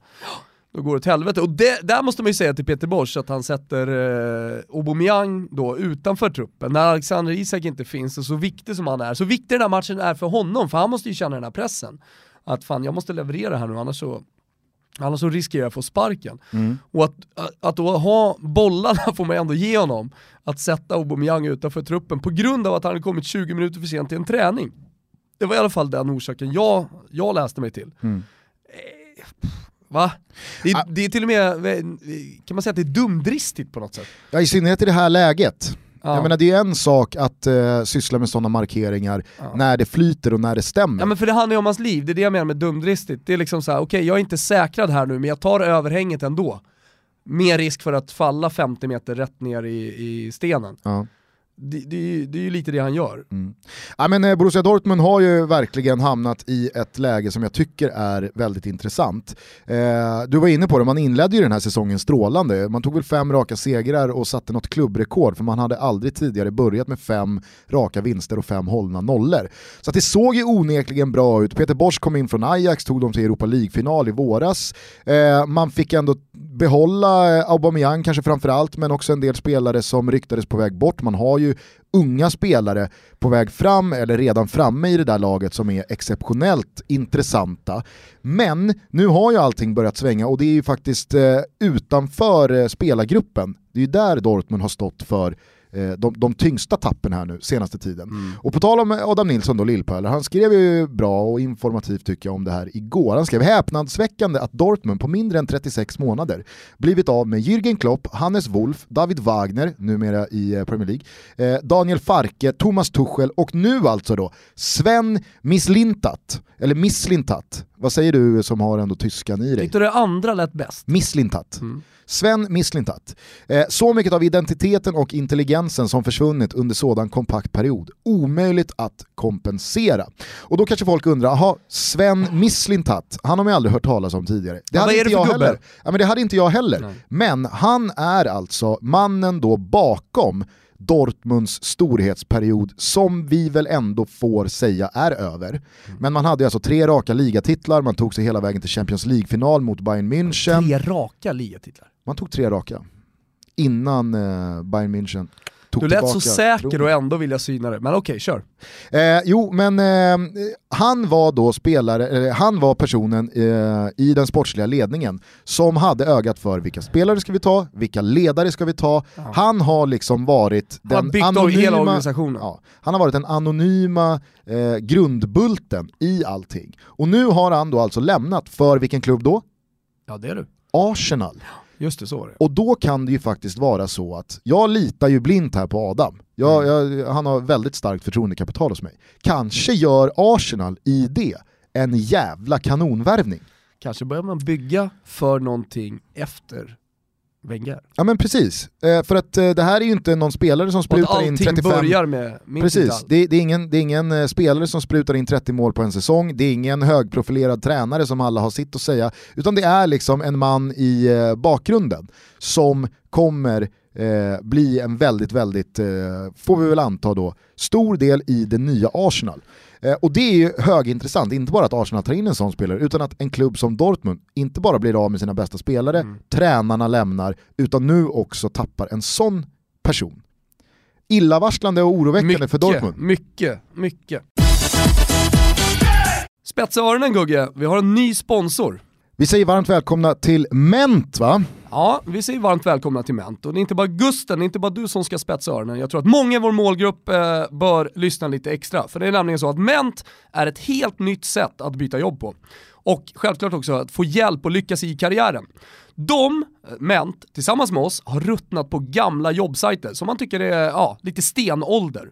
då går det till helvete. Och det, där måste man ju säga till Peter Bosch att han sätter eh, Aubameyang då utanför truppen. När Alexander Isak inte finns och så viktig som han är, så viktig den här matchen är för honom, för han måste ju känna den här pressen. Att fan, jag måste leverera här nu, annars så Annars så riskerar jag att få sparken. Mm. Och att, att då ha bollarna får man ändå ge honom, att sätta Aubameyang utanför truppen på grund av att han hade kommit 20 minuter för sent till en träning. Det var i alla fall den orsaken jag, jag läste mig till. Mm. Eh, va? Det, ah. det, är till och med, kan man säga att det är dumdristigt på något sätt? Ja i synnerhet i det här läget. Ja. Jag menar det är en sak att uh, syssla med sådana markeringar ja. när det flyter och när det stämmer. Ja men för det handlar ju om hans liv, det är det jag menar med dumdristigt. Det är liksom såhär, okej okay, jag är inte säkrad här nu men jag tar överhänget ändå. Mer risk för att falla 50 meter rätt ner i, i stenen. Ja det, det, det, är ju lite det han gör. Mm. Ja, men, eh, Borussia Dortmund har ju verkligen hamnat i ett läge som jag tycker är väldigt intressant. Eh, du var inne på det, man inledde ju den här säsongen strålande. Man tog väl fem raka segrar och satte något klubbrekord för man hade aldrig tidigare börjat med fem raka vinster och fem hållna nollor. Så det såg ju onekligen bra ut. Peter Bosch kom in från Ajax, tog dem till Europa League-final i våras. Eh, man fick ändå behålla eh, Aubameyang kanske framförallt, men också en del spelare som ryktades på väg bort. Man har ju unga spelare på väg fram eller redan framme i det där laget som är exceptionellt intressanta. Men nu har ju allting börjat svänga och det är ju faktiskt eh, utanför eh, spelargruppen. Det är ju där Dortmund har stått för Eh, de, de tyngsta tappen här nu senaste tiden. Mm. Och på tal om Adam Nilsson då, Lillpöler, han skrev ju bra och informativt tycker jag om det här igår. Han skrev häpnadsväckande att Dortmund på mindre än 36 månader blivit av med Jürgen Klopp, Hannes Wolf, David Wagner, numera i eh, Premier League, eh, Daniel Farke, Thomas Tuchel och nu alltså då Sven Mislintat, eller Misslintat. Vad säger du som har ändå tyskan i dig? Tyckte du det andra lät bäst? Misslintat. Mm. Sven Mislintat. Eh, så mycket av identiteten och intelligensen som försvunnit under sådan kompakt period. Omöjligt att kompensera. Och då kanske folk undrar, jaha, Sven Mislintat, han har man aldrig hört talas om tidigare. Det hade ja, inte jag gubbe? heller. Ja, men det hade inte jag heller. Nej. Men han är alltså mannen då bakom Dortmunds storhetsperiod som vi väl ändå får säga är över. Mm. Men man hade alltså tre raka ligatitlar, man tog sig hela vägen till Champions League-final mot Bayern München. Tre raka ligatitlar? Man tog tre raka. Innan eh, Bayern München du lät så säker och ändå vill jag syna det, men okej, okay, kör. Eh, jo, men eh, han var då spelare, eh, han var personen eh, i den sportsliga ledningen som hade ögat för vilka spelare ska vi ta, vilka ledare ska vi ta. Ja. Han har liksom varit den han anonyma, hela organisationen. Ja, han har varit den anonyma eh, grundbulten i allting. Och nu har han då alltså lämnat för vilken klubb då? Ja det är du. Arsenal. Just det, så det. Och då kan det ju faktiskt vara så att, jag litar ju blint här på Adam, jag, mm. jag, han har väldigt starkt förtroendekapital hos mig. Kanske gör Arsenal i det en jävla kanonvärvning. Kanske börjar man bygga för någonting efter Wenger. Ja men precis, eh, för att eh, det här är ju inte någon spelare som sprutar in 35... börjar med Precis, det, det, är ingen, det är ingen eh, spelare som sprutar in 30 mål på en säsong, det är ingen högprofilerad tränare som alla har sitt att säga, utan det är liksom en man i eh, bakgrunden som kommer eh, bli en väldigt, väldigt, eh, får vi väl anta då, stor del i det nya Arsenal. Eh, och det är ju högintressant, inte bara att Arsenal tar in en sån spelare, utan att en klubb som Dortmund inte bara blir av med sina bästa spelare, mm. tränarna lämnar, utan nu också tappar en sån person. Illavarslande och oroväckande mycket, för Dortmund. Mycket, mycket. Spetsa öronen Gugge, vi har en ny sponsor. Vi säger varmt välkomna till Ment va? Ja, vi säger varmt välkomna till Ment. Och det är inte bara Gusten, det är inte bara du som ska spetsa öronen. Jag tror att många i vår målgrupp eh, bör lyssna lite extra. För det är nämligen så att Ment är ett helt nytt sätt att byta jobb på. Och självklart också att få hjälp och lyckas i karriären. De, eh, Ment, tillsammans med oss, har ruttnat på gamla jobbsajter som man tycker är ja, lite stenålder.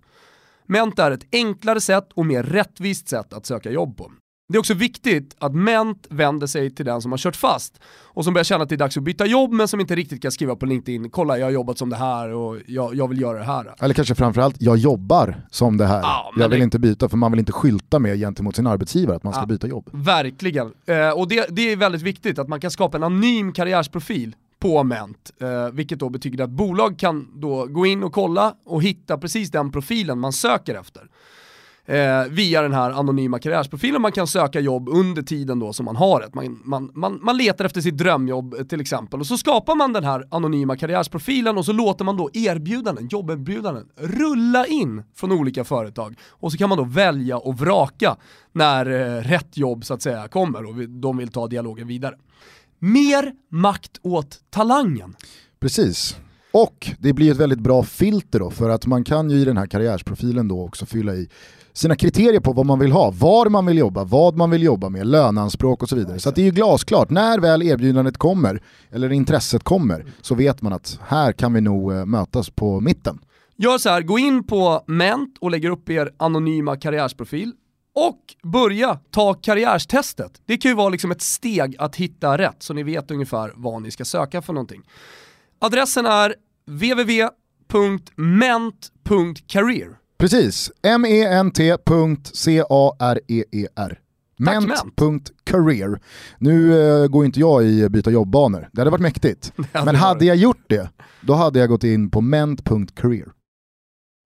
Ment är ett enklare sätt och mer rättvist sätt att söka jobb på. Det är också viktigt att Ment vänder sig till den som har kört fast och som börjar känna att det är dags att byta jobb men som inte riktigt kan skriva på LinkedIn, kolla jag har jobbat som det här och jag, jag vill göra det här. Eller kanske framförallt, jag jobbar som det här. Ja, jag vill det... inte byta för man vill inte skylta med gentemot sin arbetsgivare att man ska ja, byta jobb. Verkligen, eh, och det, det är väldigt viktigt att man kan skapa en anonym karriärsprofil på Ment, eh, vilket då betyder att bolag kan då gå in och kolla och hitta precis den profilen man söker efter eh, via den här anonyma karriärsprofilen. Man kan söka jobb under tiden då som man har ett. Man, man, man, man letar efter sitt drömjobb eh, till exempel och så skapar man den här anonyma karriärsprofilen och så låter man då erbjudanden, jobberbjudanden, rulla in från olika företag och så kan man då välja och vraka när eh, rätt jobb så att säga kommer och de vill ta dialogen vidare. Mer makt åt talangen. Precis. Och det blir ett väldigt bra filter då, för att man kan ju i den här karriärsprofilen då också fylla i sina kriterier på vad man vill ha, var man vill jobba, vad man vill jobba med, löneanspråk och så vidare. Så det är ju glasklart, när väl erbjudandet kommer, eller intresset kommer, så vet man att här kan vi nog eh, mötas på mitten. Gör så här, gå in på Ment och lägger upp er anonyma karriärsprofil och börja ta karriärstestet. Det kan ju vara liksom ett steg att hitta rätt så ni vet ungefär vad ni ska söka för någonting. Adressen är www.ment.career. Precis, ment.career. Ment.career. Nu uh, går inte jag i byta jobbbanor, det hade varit mäktigt. Hade Men hade jag gjort det, då hade jag gått in på ment.career.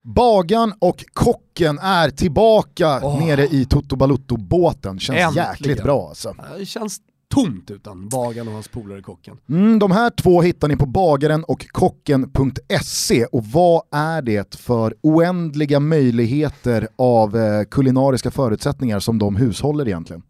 Bagan och kocken är tillbaka oh. nere i Toto Balutto-båten. Känns Äntligen. jäkligt bra alltså. Det känns tomt utan bagaren och hans polare kocken. Mm, de här två hittar ni på bagaren och kocken.se och vad är det för oändliga möjligheter av eh, kulinariska förutsättningar som de hushåller egentligen?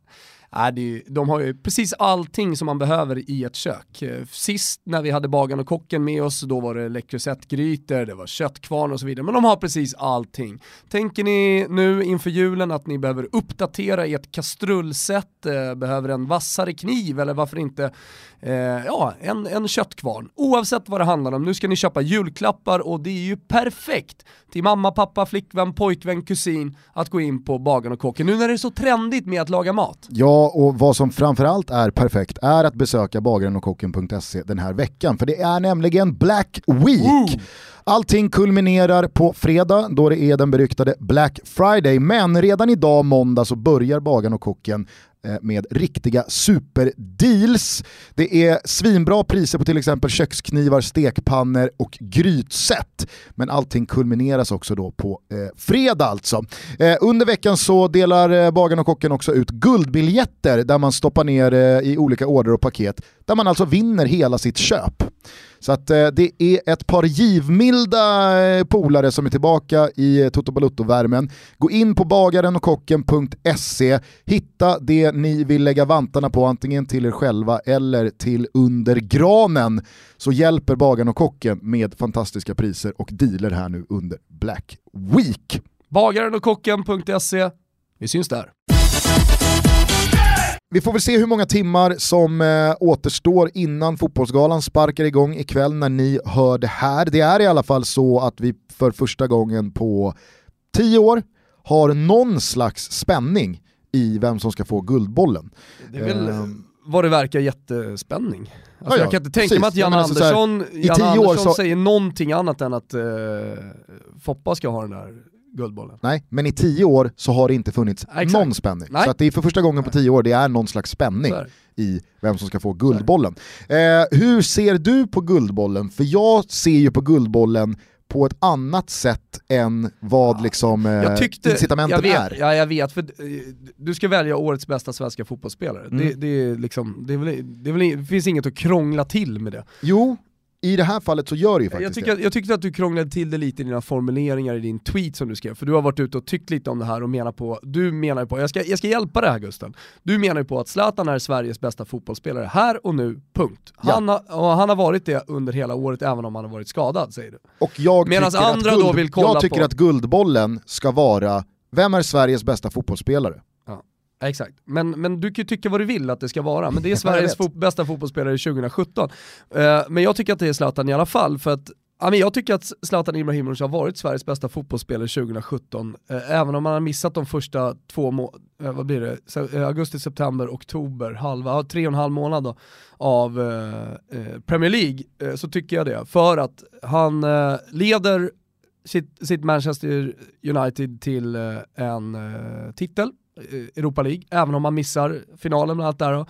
Äh, det, de har ju precis allting som man behöver i ett kök. Eh, sist när vi hade bagaren och kocken med oss, då var det läckrosettgrytor, det var köttkvarn och så vidare. Men de har precis allting. Tänker ni nu inför julen att ni behöver uppdatera ert kastrullset, eh, behöver en vassare kniv eller varför inte eh, ja, en, en köttkvarn. Oavsett vad det handlar om, nu ska ni köpa julklappar och det är ju perfekt till mamma, pappa, flickvän, pojkvän, kusin att gå in på bagaren och kocken. Nu när det är så trendigt med att laga mat. Ja, och vad som framförallt är perfekt är att besöka bagarenogkocken.se den här veckan, för det är nämligen Black Week. Woo! Allting kulminerar på fredag då det är den beryktade Black Friday, men redan idag måndag så börjar Bagaren och Kocken Eh, med riktiga superdeals. Det är svinbra priser på till exempel köksknivar, stekpannor och grytset. Men allting kulmineras också då på eh, fredag alltså. Eh, under veckan så delar eh, Bagarn och Kocken också ut guldbiljetter där man stoppar ner eh, i olika order och paket där man alltså vinner hela sitt köp. Så att eh, det är ett par givmilda eh, polare som är tillbaka i eh, Toto Balutto-värmen. Gå in på bagarenochkocken.se. hitta det ni vill lägga vantarna på, antingen till er själva eller till under granen, så hjälper Bagaren och Kocken med fantastiska priser och dealer här nu under Black Week. Bagarenochkocken.se. vi syns där. Vi får väl se hur många timmar som eh, återstår innan Fotbollsgalan sparkar igång ikväll när ni hör det här. Det är i alla fall så att vi för första gången på tio år har någon slags spänning i vem som ska få Guldbollen. Det är väl eh, vad det verkar jättespänning. Alltså ja, jag kan inte tänka mig att Jan Andersson, här, Jan Andersson så... säger någonting annat än att eh, Foppa ska ha den där Guldbollen. Nej, men i tio år så har det inte funnits ja, någon spänning. Nej. Så att det är för första gången på tio år det är någon slags spänning i vem som ska få Guldbollen. Eh, hur ser du på Guldbollen? För jag ser ju på Guldbollen på ett annat sätt än vad ja. liksom, eh, tyckte, incitamenten jag vet, är. Ja, jag vet, för eh, du ska välja årets bästa svenska fotbollsspelare. Mm. Det, det, är liksom, det, är väl, det, är väl, det finns inget att krångla till med det. Jo, i det här fallet så gör det ju faktiskt jag, tycker, det. jag tyckte att du krånglade till det lite i dina formuleringar i din tweet som du skrev, för du har varit ute och tyckt lite om det här och menar på, du menar ju på, jag ska, jag ska hjälpa dig här Gusten, du menar ju på att Zlatan är Sveriges bästa fotbollsspelare här och nu, punkt. Han, Ja. har, och han har varit det under hela året även om han har varit skadad säger du. Och jag Medan andra att, då guld, vill kolla jag tycker på- att Guldbollen ska vara, vem är Sveriges bästa fotbollsspelare? Exakt, men, men du kan ju tycka vad du vill att det ska vara, men det är Sveriges fo- bästa fotbollsspelare 2017. Eh, men jag tycker att det är Zlatan i alla fall, för att ja, men jag tycker att Zlatan Ibrahimovic har varit Sveriges bästa fotbollsspelare 2017, eh, även om han har missat de första två må- eh, vad blir det? Se- augusti, september, oktober, halva, tre och en halv månad då, av eh, Premier League, så tycker jag det. För att han leder sitt, sitt Manchester United till en titel, Eh, Europa League, även om han missar finalen bland annat där här.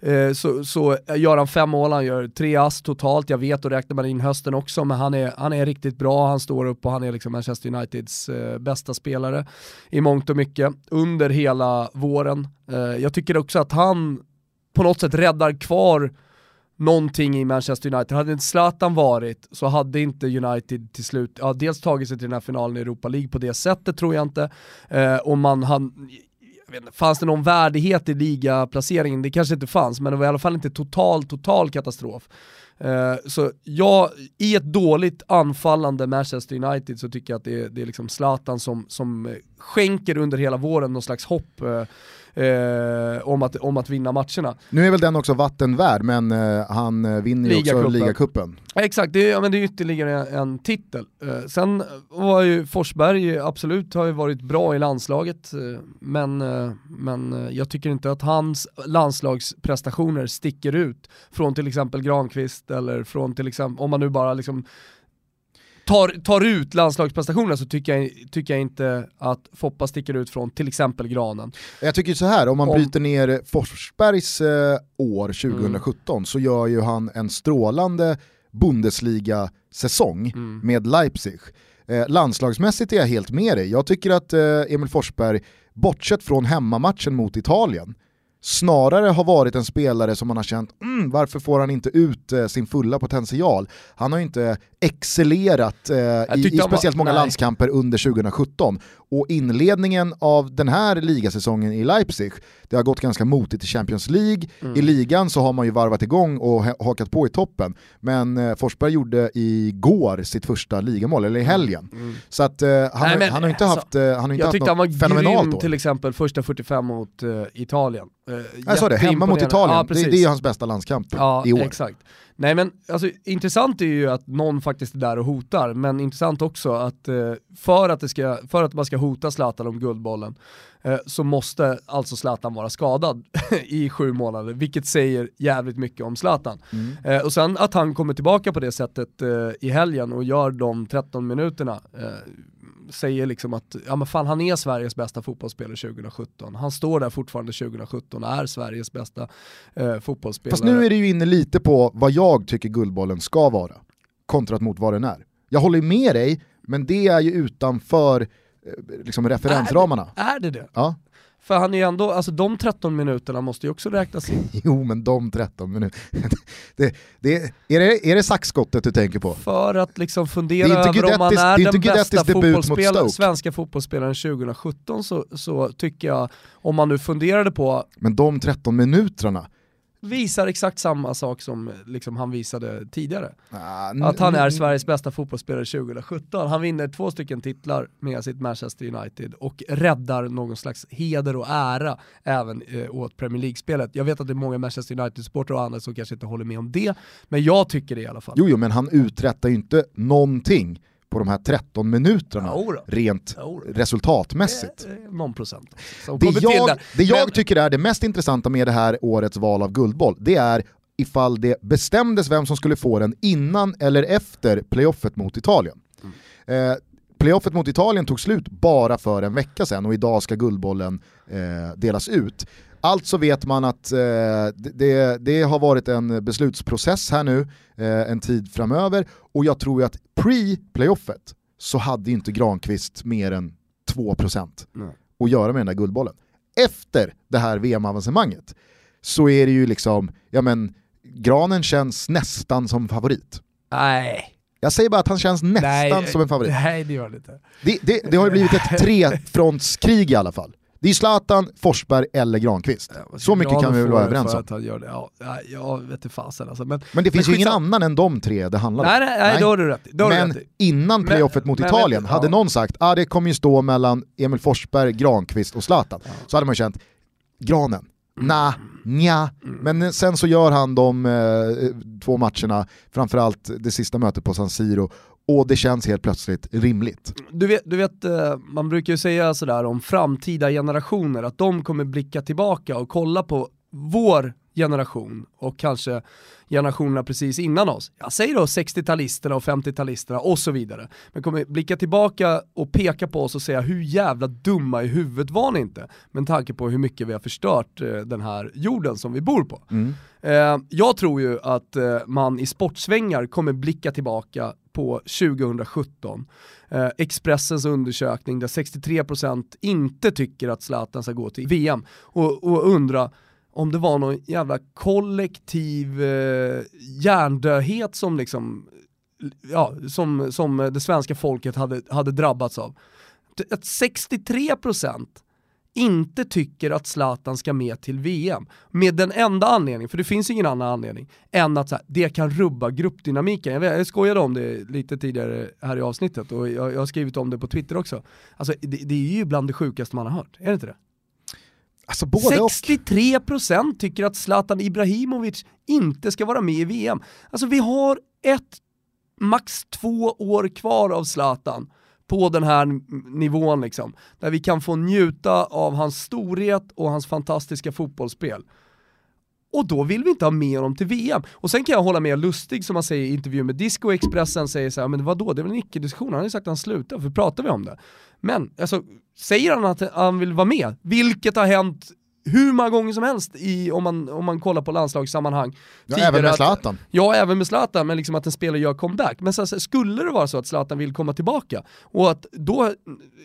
Eh, så, så eh, gör han fem mål, han gör tre ass totalt, jag vet, och räknar man in hösten också, men han är, han är riktigt bra, han står upp och han är liksom Manchester Uniteds eh, bästa spelare i mångt och mycket under hela våren. Eh, jag tycker också att han på något sätt räddar kvar någonting i Manchester United. Hade inte Zlatan varit så hade inte United till slut, ja dels tagit sig till den här finalen i Europa League på det sättet tror jag inte. Eh, och man han, inte, fanns det någon värdighet i ligaplaceringen? Det kanske inte fanns, men det var i alla fall inte total, total katastrof. Eh, så ja, i ett dåligt anfallande Manchester United så tycker jag att det är, det är liksom Zlatan som, som eh, skänker under hela våren någon slags hopp eh, eh, om, att, om att vinna matcherna. Nu är väl den också vattenvärd, men eh, han eh, vinner ju också Ligacupen. Exakt, det är, ja, men det är ytterligare en, titel. Eh, sen var ju Forsberg absolut, har ju varit bra i landslaget, eh, men, eh, men jag tycker inte att hans landslagsprestationer sticker ut från till exempel Granqvist eller från till exempel, om man nu bara liksom tar, tar ut landslagsprestationerna så tycker jag, tycker jag inte att Foppa sticker ut från till exempel Granen. Jag tycker så här, om man Om- bryter ner Forsbergs eh, år 2017 så gör ju han en strålande Bundesliga-säsong Mm. med Leipzig. Eh, landslagsmässigt är jag helt med dig. Jag tycker att eh, Emil Forsberg, bortsett från hemmamatchen mot Italien, snarare har varit en spelare som man har känt, mm, varför får han inte ut eh, sin fulla potential? Han har ju inte excellerat eh, i, i han var- speciellt många nej. landskamper under 2017. Och inledningen av den här ligasäsongen i Leipzig, det har gått ganska motigt i Champions League. Mm. I ligan så har man ju varvat igång och ha- hakat på i toppen. Men eh, Forsberg gjorde igår sitt första ligamål, eller i helgen. Mm. Så att eh, han, Nej, har- men, han har inte alltså, haft, eh, han har inte Jag haft tyckte han var något fenomenalt grym år. till exempel första 45 mot eh, Italien. Eh, Jag sa det, hemma mot. Italien, Ja, det, det är hans bästa landskamp Ja, i år. exakt. Nej men alltså, intressant är ju att någon faktiskt är där och hotar, men intressant också att eh, för, att det ska, för att man ska hota Zlatan om Guldbollen eh, så måste alltså Zlatan vara skadad i sju månader, vilket säger jävligt mycket om Zlatan. Mm. Eh, och sen att han kommer tillbaka på det sättet i helgen och gör de 13 minuterna säger liksom att ja, men fan, han är Sveriges bästa fotbollsspelare 2017. Han står där fortfarande 2017 och är Sveriges bästa eh, fotbollsspelare. Fast nu är det ju inne lite på vad jag tycker Guldbollen ska vara, kontrat mot vad den är. Jag håller med dig, men det är ju utanför eh, liksom referensramarna. Är det det? Ja. För han är ju ändå, alltså de 13 minuterna måste ju också räknas in. Jo, men de 13 minuter. det, det, är, det, är det saxskottet du tänker på? För att liksom fundera över om man Guidettis- är är den bästa fotbollsspelaren, svenska fotbollsspelaren 2017 så, så tycker jag, om man nu funderade på, Men de 13 minuterna, visar exakt samma sak som liksom han visade tidigare. ah, Att han är Sveriges bästa fotbollsspelare 2017. Han vinner två stycken titlar med sitt Manchester United och räddar någon slags heder och ära även eh, åt Premier League-spelet. Jag vet att det är många Manchester United-supportrar och andra som kanske inte håller med om det, men jag tycker det i alla fall. Jo, jo, men han uträttar ju inte någonting på de här 13 minuterna rent resultatmässigt. Eh, Någon procent. Det jag, det jag Men- tycker är det mest intressanta med det här årets val av Guldboll, det är ifall det bestämdes vem som skulle få den innan eller efter playoffet mot Italien. Mm. Eh, playoffet mot Italien tog slut bara för en vecka sedan och idag ska Guldbollen eh, delas ut. Alltså vet man att eh, det- det, har varit en beslutsprocess här nu eh, en tid framöver och jag tror ju att pre-playoffet så hade inte Granqvist mer än 2% Nej. att göra med den där guldbollen. Efter det här VM-avancemanget så är det ju liksom, ja men, Granen känns nästan som favorit. Nej. Jag säger bara att han känns nästan Nej, som en favorit. Nej det gör det inte. Det, det, det har ju blivit ett trefrontskrig i alla fall. Det är Zlatan, Forsberg eller Granqvist. Så mycket kan vi väl vara överens om. Att gör det. Ja, jag vet inte fasen alltså. Men, men det finns men ju ingen annan än de tre det handlar om. Nej, nej, nej. då har du rätt. Då men rätt. innan playoffet mot men, Italien, men, hade ja. någon sagt att ah, det kommer ju stå mellan Emil Forsberg, Granqvist och Zlatan, ja. så hade man känt, Granen, na, nja. Mm. Men sen så gör han de eh, två matcherna, framförallt det sista mötet på San Siro, och det känns helt plötsligt rimligt. Du vet, du vet eh, man brukar ju säga sådär om framtida generationer, att de kommer blicka tillbaka och kolla på vår generation och kanske generationerna precis innan oss. Jag säger då 60-talisterna och 50-talisterna och så vidare. Men kommer blicka tillbaka och peka på oss och säga hur jävla dumma i huvudet var ni inte? Med tanke på hur mycket vi har förstört eh, den här jorden som vi bor på. Mm. Eh, jag tror ju att eh, man i sportsvängar kommer blicka tillbaka på 2017. Eh, Expressens undersökning där 63% inte tycker att Zlatan ska gå till VM och, och undra om det var någon jävla kollektiv eh, hjärndöhet som liksom ja, som, som det svenska folket hade, hade drabbats av. Att 63% inte tycker att Zlatan ska med till VM. Med den enda anledningen, för det finns ingen annan anledning, än att här, det kan rubba gruppdynamiken. Jag, vet, jag skojade om det lite tidigare här i avsnittet och jag, jag har skrivit om det på Twitter också. Alltså det, det är ju bland det sjukaste man har hört, är det inte det? Alltså 63% tycker att Zlatan Ibrahimovic inte ska vara med i VM. Alltså vi har ett, max två år kvar av Zlatan på den här nivån liksom. Där vi kan få njuta av hans storhet och hans fantastiska fotbollsspel. Och då vill vi inte ha med honom till VM. Och sen kan jag hålla med Lustig som han säger i intervjun med Disco Expressen, säger så här, men vadå, det är väl en icke-diskussion, han har ju sagt att han slutar, för pratar vi om det? Men, alltså, säger han att han vill vara med, vilket har hänt hur många gånger som helst i, om, man, om man kollar på landslagssammanhang. Ja, även med Zlatan. Att, ja, även med Zlatan, men liksom att en spelare gör comeback. Men så, skulle det vara så att Zlatan vill komma tillbaka och att då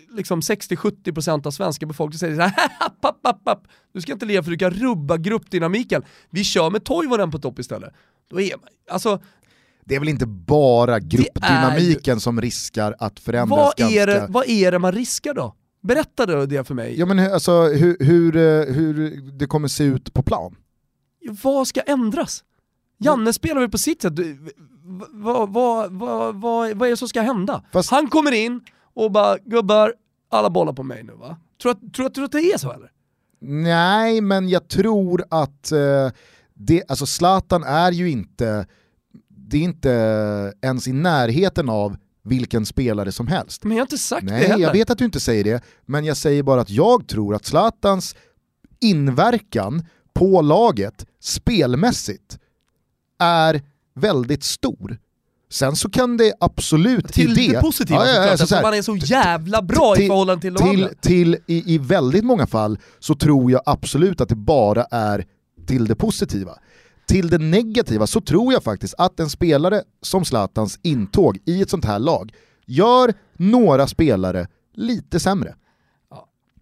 liksom 60-70% av svenska befolkningen säger såhär papp, papp, papp, du ska inte leva för du kan rubba gruppdynamiken. Vi kör med Toivonen på topp istället. Då är man, alltså, det är väl inte bara gruppdynamiken ju... som riskar att förändras vad. Är det, vad är det man riskar då? Berätta då det för mig. Ja men alltså hur, hur, eh, hur det kommer se ut på plan. Vad ska ändras? Janne spelar väl på sitt sätt, vad, vad, vad, vad är det som ska hända? Fast... Han kommer in och bara “gubbar, alla bollar på mig nu va?” Tror du tror, tror att det är så eller? Nej, men jag tror att eh, det, alltså Zlatan är ju inte, det är inte ens i närheten av vilken spelare som helst. Men jag har inte sagt Nej, det heller. jag vet att du inte säger det, men jag säger bara att jag tror att Zlatans inverkan på laget spelmässigt är väldigt stor. Sen så kan det absolut till det... det positiva ja, ja, såklart, man är så jävla bra till, i förhållande till de till, till i, I väldigt många fall så tror jag absolut att det bara är till det positiva till det negativa så tror jag faktiskt att en spelare som Zlatans intåg i ett sånt här lag gör några spelare lite sämre.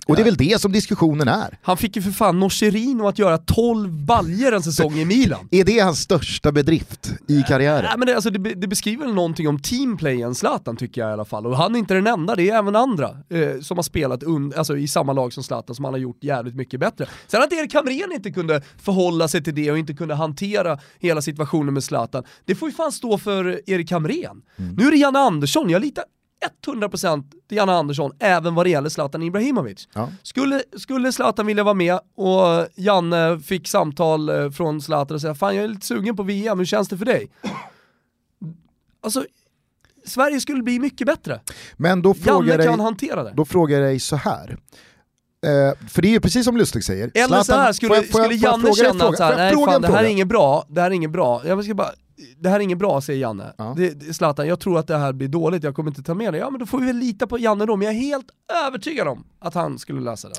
Och det är väl det som diskussionen är. Han fick ju för fan Nocherino att göra 12 baljer en säsong i Milan. Är det hans största bedrift i karriären? Nej, men det, alltså, det, det beskriver väl någonting om teamplayen Zlatan tycker jag i alla fall. Och han är inte den enda, det är även andra eh, som har spelat alltså, i samma lag som Zlatan som han har gjort jävligt mycket bättre. Sen att Erik Hamrén inte kunde förhålla sig till det och inte kunde hantera hela situationen med Zlatan, det får ju fan stå för Erik Hamrén. Mm. Nu är det Janne Andersson, jag litar 100% till Janne Andersson även vad det gäller Zlatan Ibrahimovic. Ja. Skulle, skulle Zlatan vilja vara med och Janne fick samtal eh, från Zlatan och säga “Fan jag är lite sugen på VM, hur känns det för dig?” Alltså, Sverige skulle bli mycket bättre. Men då frågar Janne kan dig, hantera det. Då frågar jag dig så här. Eh, för det är ju precis som Lustig säger. Eller Zlatan, så här, skulle, får jag, får skulle Janne känna att så här, nej fan det här är inget bra, det här är inget bra. Jag ska bara det här är inget bra säger Janne. Ja. Det, Zlatan, jag tror att det här blir dåligt, jag kommer inte ta med det. Ja men då får vi väl lita på Janne då, men jag är helt övertygad om att han skulle lösa det.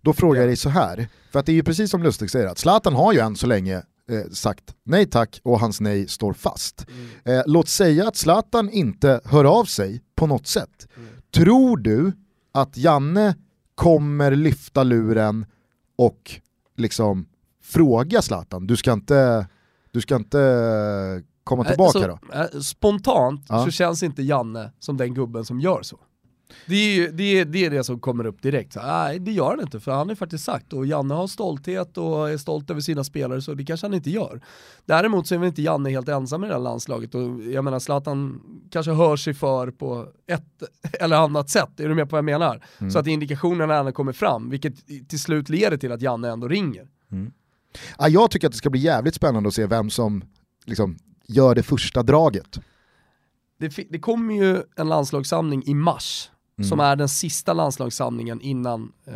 Då frågar jag dig så här, för att det är ju precis som Lustig säger, att Zlatan har ju än så länge eh, sagt nej tack och hans nej står fast. Mm. Eh, låt säga att Zlatan inte hör av sig på något sätt. Mm. Tror du att Janne kommer lyfta luren och liksom fråga Zlatan, du ska inte du ska inte komma tillbaka alltså, då? eh, Spontant Ja. så känns inte Janne som den gubben som gör så. Det är ju- det, är, det, är det som kommer upp direkt. Så, nej, det gör han inte, för han ju faktiskt sagt, och Janne har stolthet och är stolt över sina spelare, så det kanske han inte gör. Däremot så är väl inte Janne helt ensam i det här landslaget, och jag menar Zlatan kanske hör sig för på ett eller annat sätt, är du med på vad jag menar? Mm. Så att indikationerna ändå kommer fram, vilket till slut leder till att Janne ändå ringer. Ja, jag tycker att det ska bli jävligt spännande att se vem som liksom, gör det första draget. det, det kommer ju en landslagssamling i mars, Mm. som är den sista landslagssamlingen innan eh,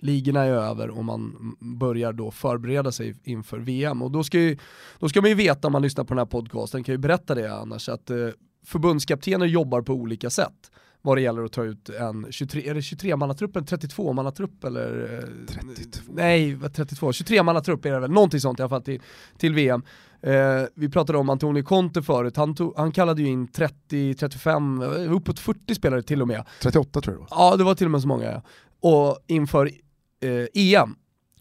ligorna är över och man börjar då förbereda sig inför VM. Och då ska, ju, då ska man ju veta om man lyssnar på den här podcasten, kan ju berätta det annars, att eh, förbundskaptener jobbar på olika sätt vad det gäller att ta ut en 23, är det 23-mannatrupp, en 32-mannatrupp eller? eh, 32. Nej, vad 32, 23-mannatrupp är det väl, någonting sånt i alla fall till, till VM. Eh, vi pratade om Antonio Conte förut, han, tog, han kallade ju in 30, 35, eh, uppåt 40 spelare till och med. 38 tror jag det var. Ja, det var till och med så många ja. Och inför eh, EM.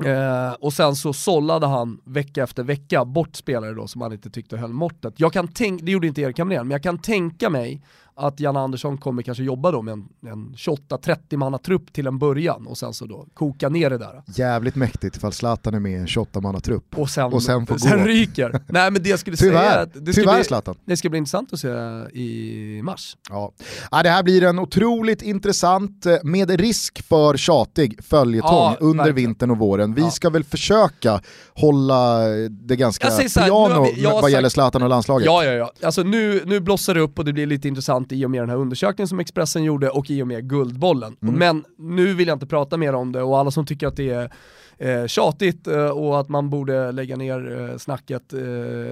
Eh, och sen så sållade han vecka efter vecka bort spelare då som han inte tyckte höll måttet. Jag kan tänka, det gjorde inte Erik Hamrén, men jag kan tänka mig att Jan Andersson kommer kanske jobba då med en, en 28-30 manna trupp till en början och sen så då koka ner det där. Jävligt mäktigt ifall Zlatan är med i en 28-mannatrupp. Och sen, Och sen får gå. ryker. Nej men det jag skulle säga är Tyvärr, att det ska, tyvärr bli, Zlatan. det ska bli intressant att se i mars. Ja. Ja, det här blir en otroligt intressant, eh, med risk för tjatig följetong Ja, under verkligen. vintern och våren. Vi Ja. ska väl försöka hålla det ganska här, piano vi- vad sagt- gäller Zlatan och landslaget. Ja, ja, ja. Alltså nu, nu blossar det upp och det blir lite intressant i och med den här undersökningen som Expressen gjorde och i och med Guldbollen. Mm. Men nu vill jag inte prata mer om det och alla som tycker att det är eh, tjatigt eh, och att man borde lägga ner eh, snacket, eh,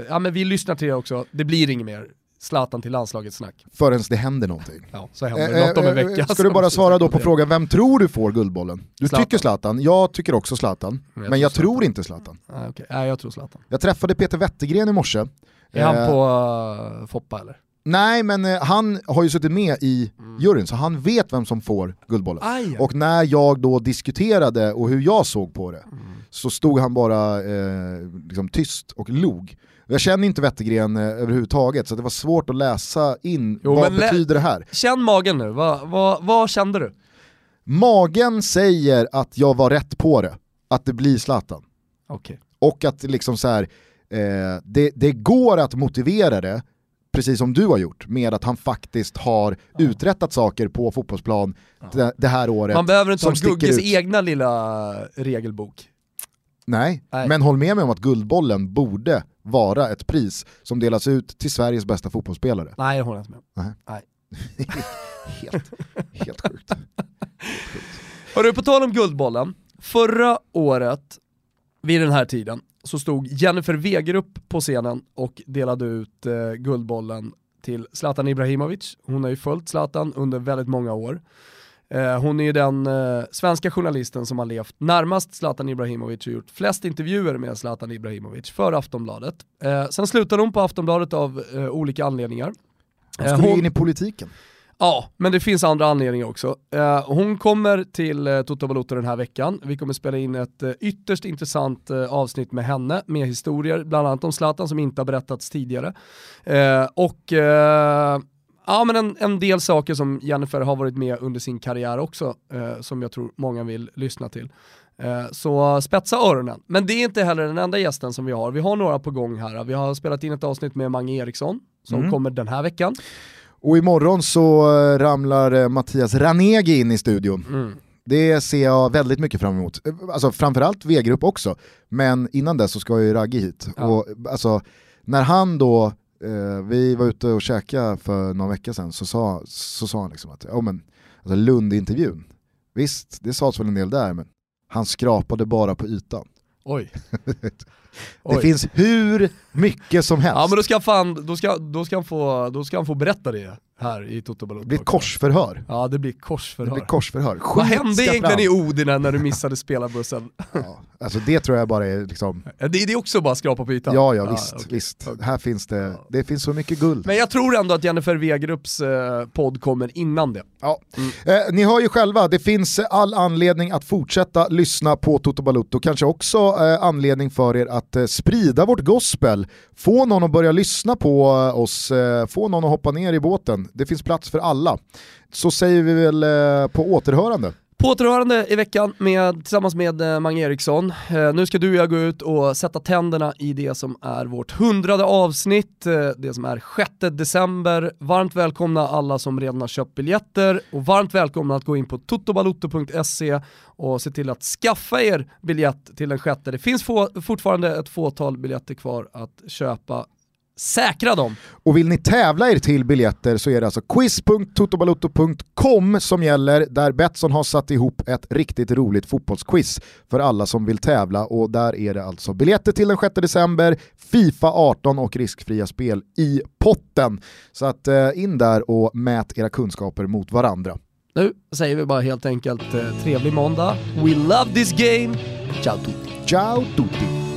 ja men vi lyssnar till det också. Det blir inget mer Zlatan till landslaget snack. Förrän det händer någonting. Ja, så händer Eh, något om en vecka. Ska du bara svara då på frågan, vem tror du får Guldbollen? Du Zlatan. tycker Zlatan, jag tycker också Zlatan, jag men jag tror tror Zlatan. inte Zlatan. Nej, okej. Nej, jag tror Zlatan. Jag träffade Peter Wettergren i morse. Är han Eh, på uh, Foppa eller? Nej, men eh, han har ju suttit med i Mm. juryn, så han vet vem som får Guldbollen. Aj, Och när jag då diskuterade och hur jag såg på det, Mm. så stod han bara eh, liksom tyst och log. Jag känner inte Wettergren eh, överhuvudtaget, så det var svårt att läsa in Jo, vad men lä- betyder det här. Känn magen nu, vad, vad, vad kände du? Magen säger att jag var rätt på det, att det blir Zlatan. Okej. Och att det liksom så här, eh, det, det går att motivera det, precis som du har gjort, med att han faktiskt har uträttat saker på fotbollsplan det, det här året. Man behöver inte som ha Gugges ut. egna lilla regelbok. Nej. Nej. men håll med mig om att Guldbollen borde vara ett pris som delas ut till Sveriges bästa fotbollsspelare. Nej, det håller jag inte med om. Nej. Nej. helt, helt sjukt. Hörru, på tal om Guldbollen. Förra året, vid den här tiden, så stod Jennifer Wegerup på scenen och delade ut eh, Guldbollen till Zlatan Ibrahimovic. Hon har ju följt Zlatan under väldigt många år. Eh, hon är ju den eh, svenska journalisten som har levt närmast Zlatan Ibrahimovic och gjort flest intervjuer med Zlatan Ibrahimovic för Aftonbladet. Eh, sen slutade hon på Aftonbladet av eh, olika anledningar. Hon Eh, skulle hon- in i politiken. Ja, men det finns andra anledningar också. Eh, hon kommer till eh, Toto Balotto den här veckan. Vi kommer spela in ett eh, ytterst intressant avsnitt med henne, med historier, bland annat om Zlatan som inte har berättats tidigare. Och ja, men en, en del saker som Jennifer har varit med under sin karriär också, eh, som jag tror många vill lyssna till. Eh, Så spetsa öronen. Men det är inte heller den enda gästen som vi har. Vi har några på gång här. Vi har spelat in ett avsnitt med Mange Eriksson, som Mm. kommer den här veckan. Och imorgon så eh, ramlar eh, Mattias Ranegi in i studion. Mm. Det ser jag väldigt mycket fram emot. Eh, Alltså framförallt V-grupp också, men innan dess så ska ju Ragge hit. Ja. Och alltså, när han då, eh, vi var ute och käkade för några veckor sedan, så sa, så sa han liksom att, ja men, alltså Lund-intervjun, visst det sades väl en del där, men han skrapade bara på ytan. Oj. Det Oj. finns hur mycket som helst. Ja men då ska, fan, då, ska, då, ska han få, då ska han få berätta det här i Toto Balotto. det blir korsförhör. Ja det blir Det korsförhör. blir korsförhör. Vad hände egentligen fram. i Odinen när du missade spelarbussen? Ja, Alltså det tror jag bara är liksom... Det, det är också bara skrapa på ytan? Ja, ja visst. okay, visst. Okay. Här finns det, det finns så mycket guld. Men jag tror ändå att Jennifer Wegerups eh, podd kommer innan det. Ja. Mm. Eh, ni hör ju själva, det finns all anledning att fortsätta lyssna på Toto Balutto, kanske också eh, anledning för er att eh, sprida vårt gospel, få någon att börja lyssna på eh, oss, eh, få någon att hoppa ner i båten. Det finns plats för alla. Så säger vi väl eh, på återhörande. På återhörande i veckan med, tillsammans med eh, Mange Eriksson. Eh, nu ska du och jag gå ut och sätta tänderna i det som är vårt hundrade avsnitt, det som är 6 december. Varmt välkomna alla som redan har köpt biljetter och varmt välkomna att gå in på totobalotto.se och se till att skaffa er biljett till den sjätte. Det finns få, fortfarande ett fåtal biljetter kvar att köpa Säkra dem! Och vill ni tävla er till biljetter så är det alltså quiz.totobalotto.com som gäller, där Betsson har satt ihop ett riktigt roligt fotbollsquiz för alla som vill tävla och där är det alltså biljetter till den 6 december, Fifa 18 och riskfria spel i potten. Så att eh, in där och mät era kunskaper mot varandra. Nu säger vi bara helt enkelt eh, trevlig måndag, we love this game, ciao tutti! Ciao tutti!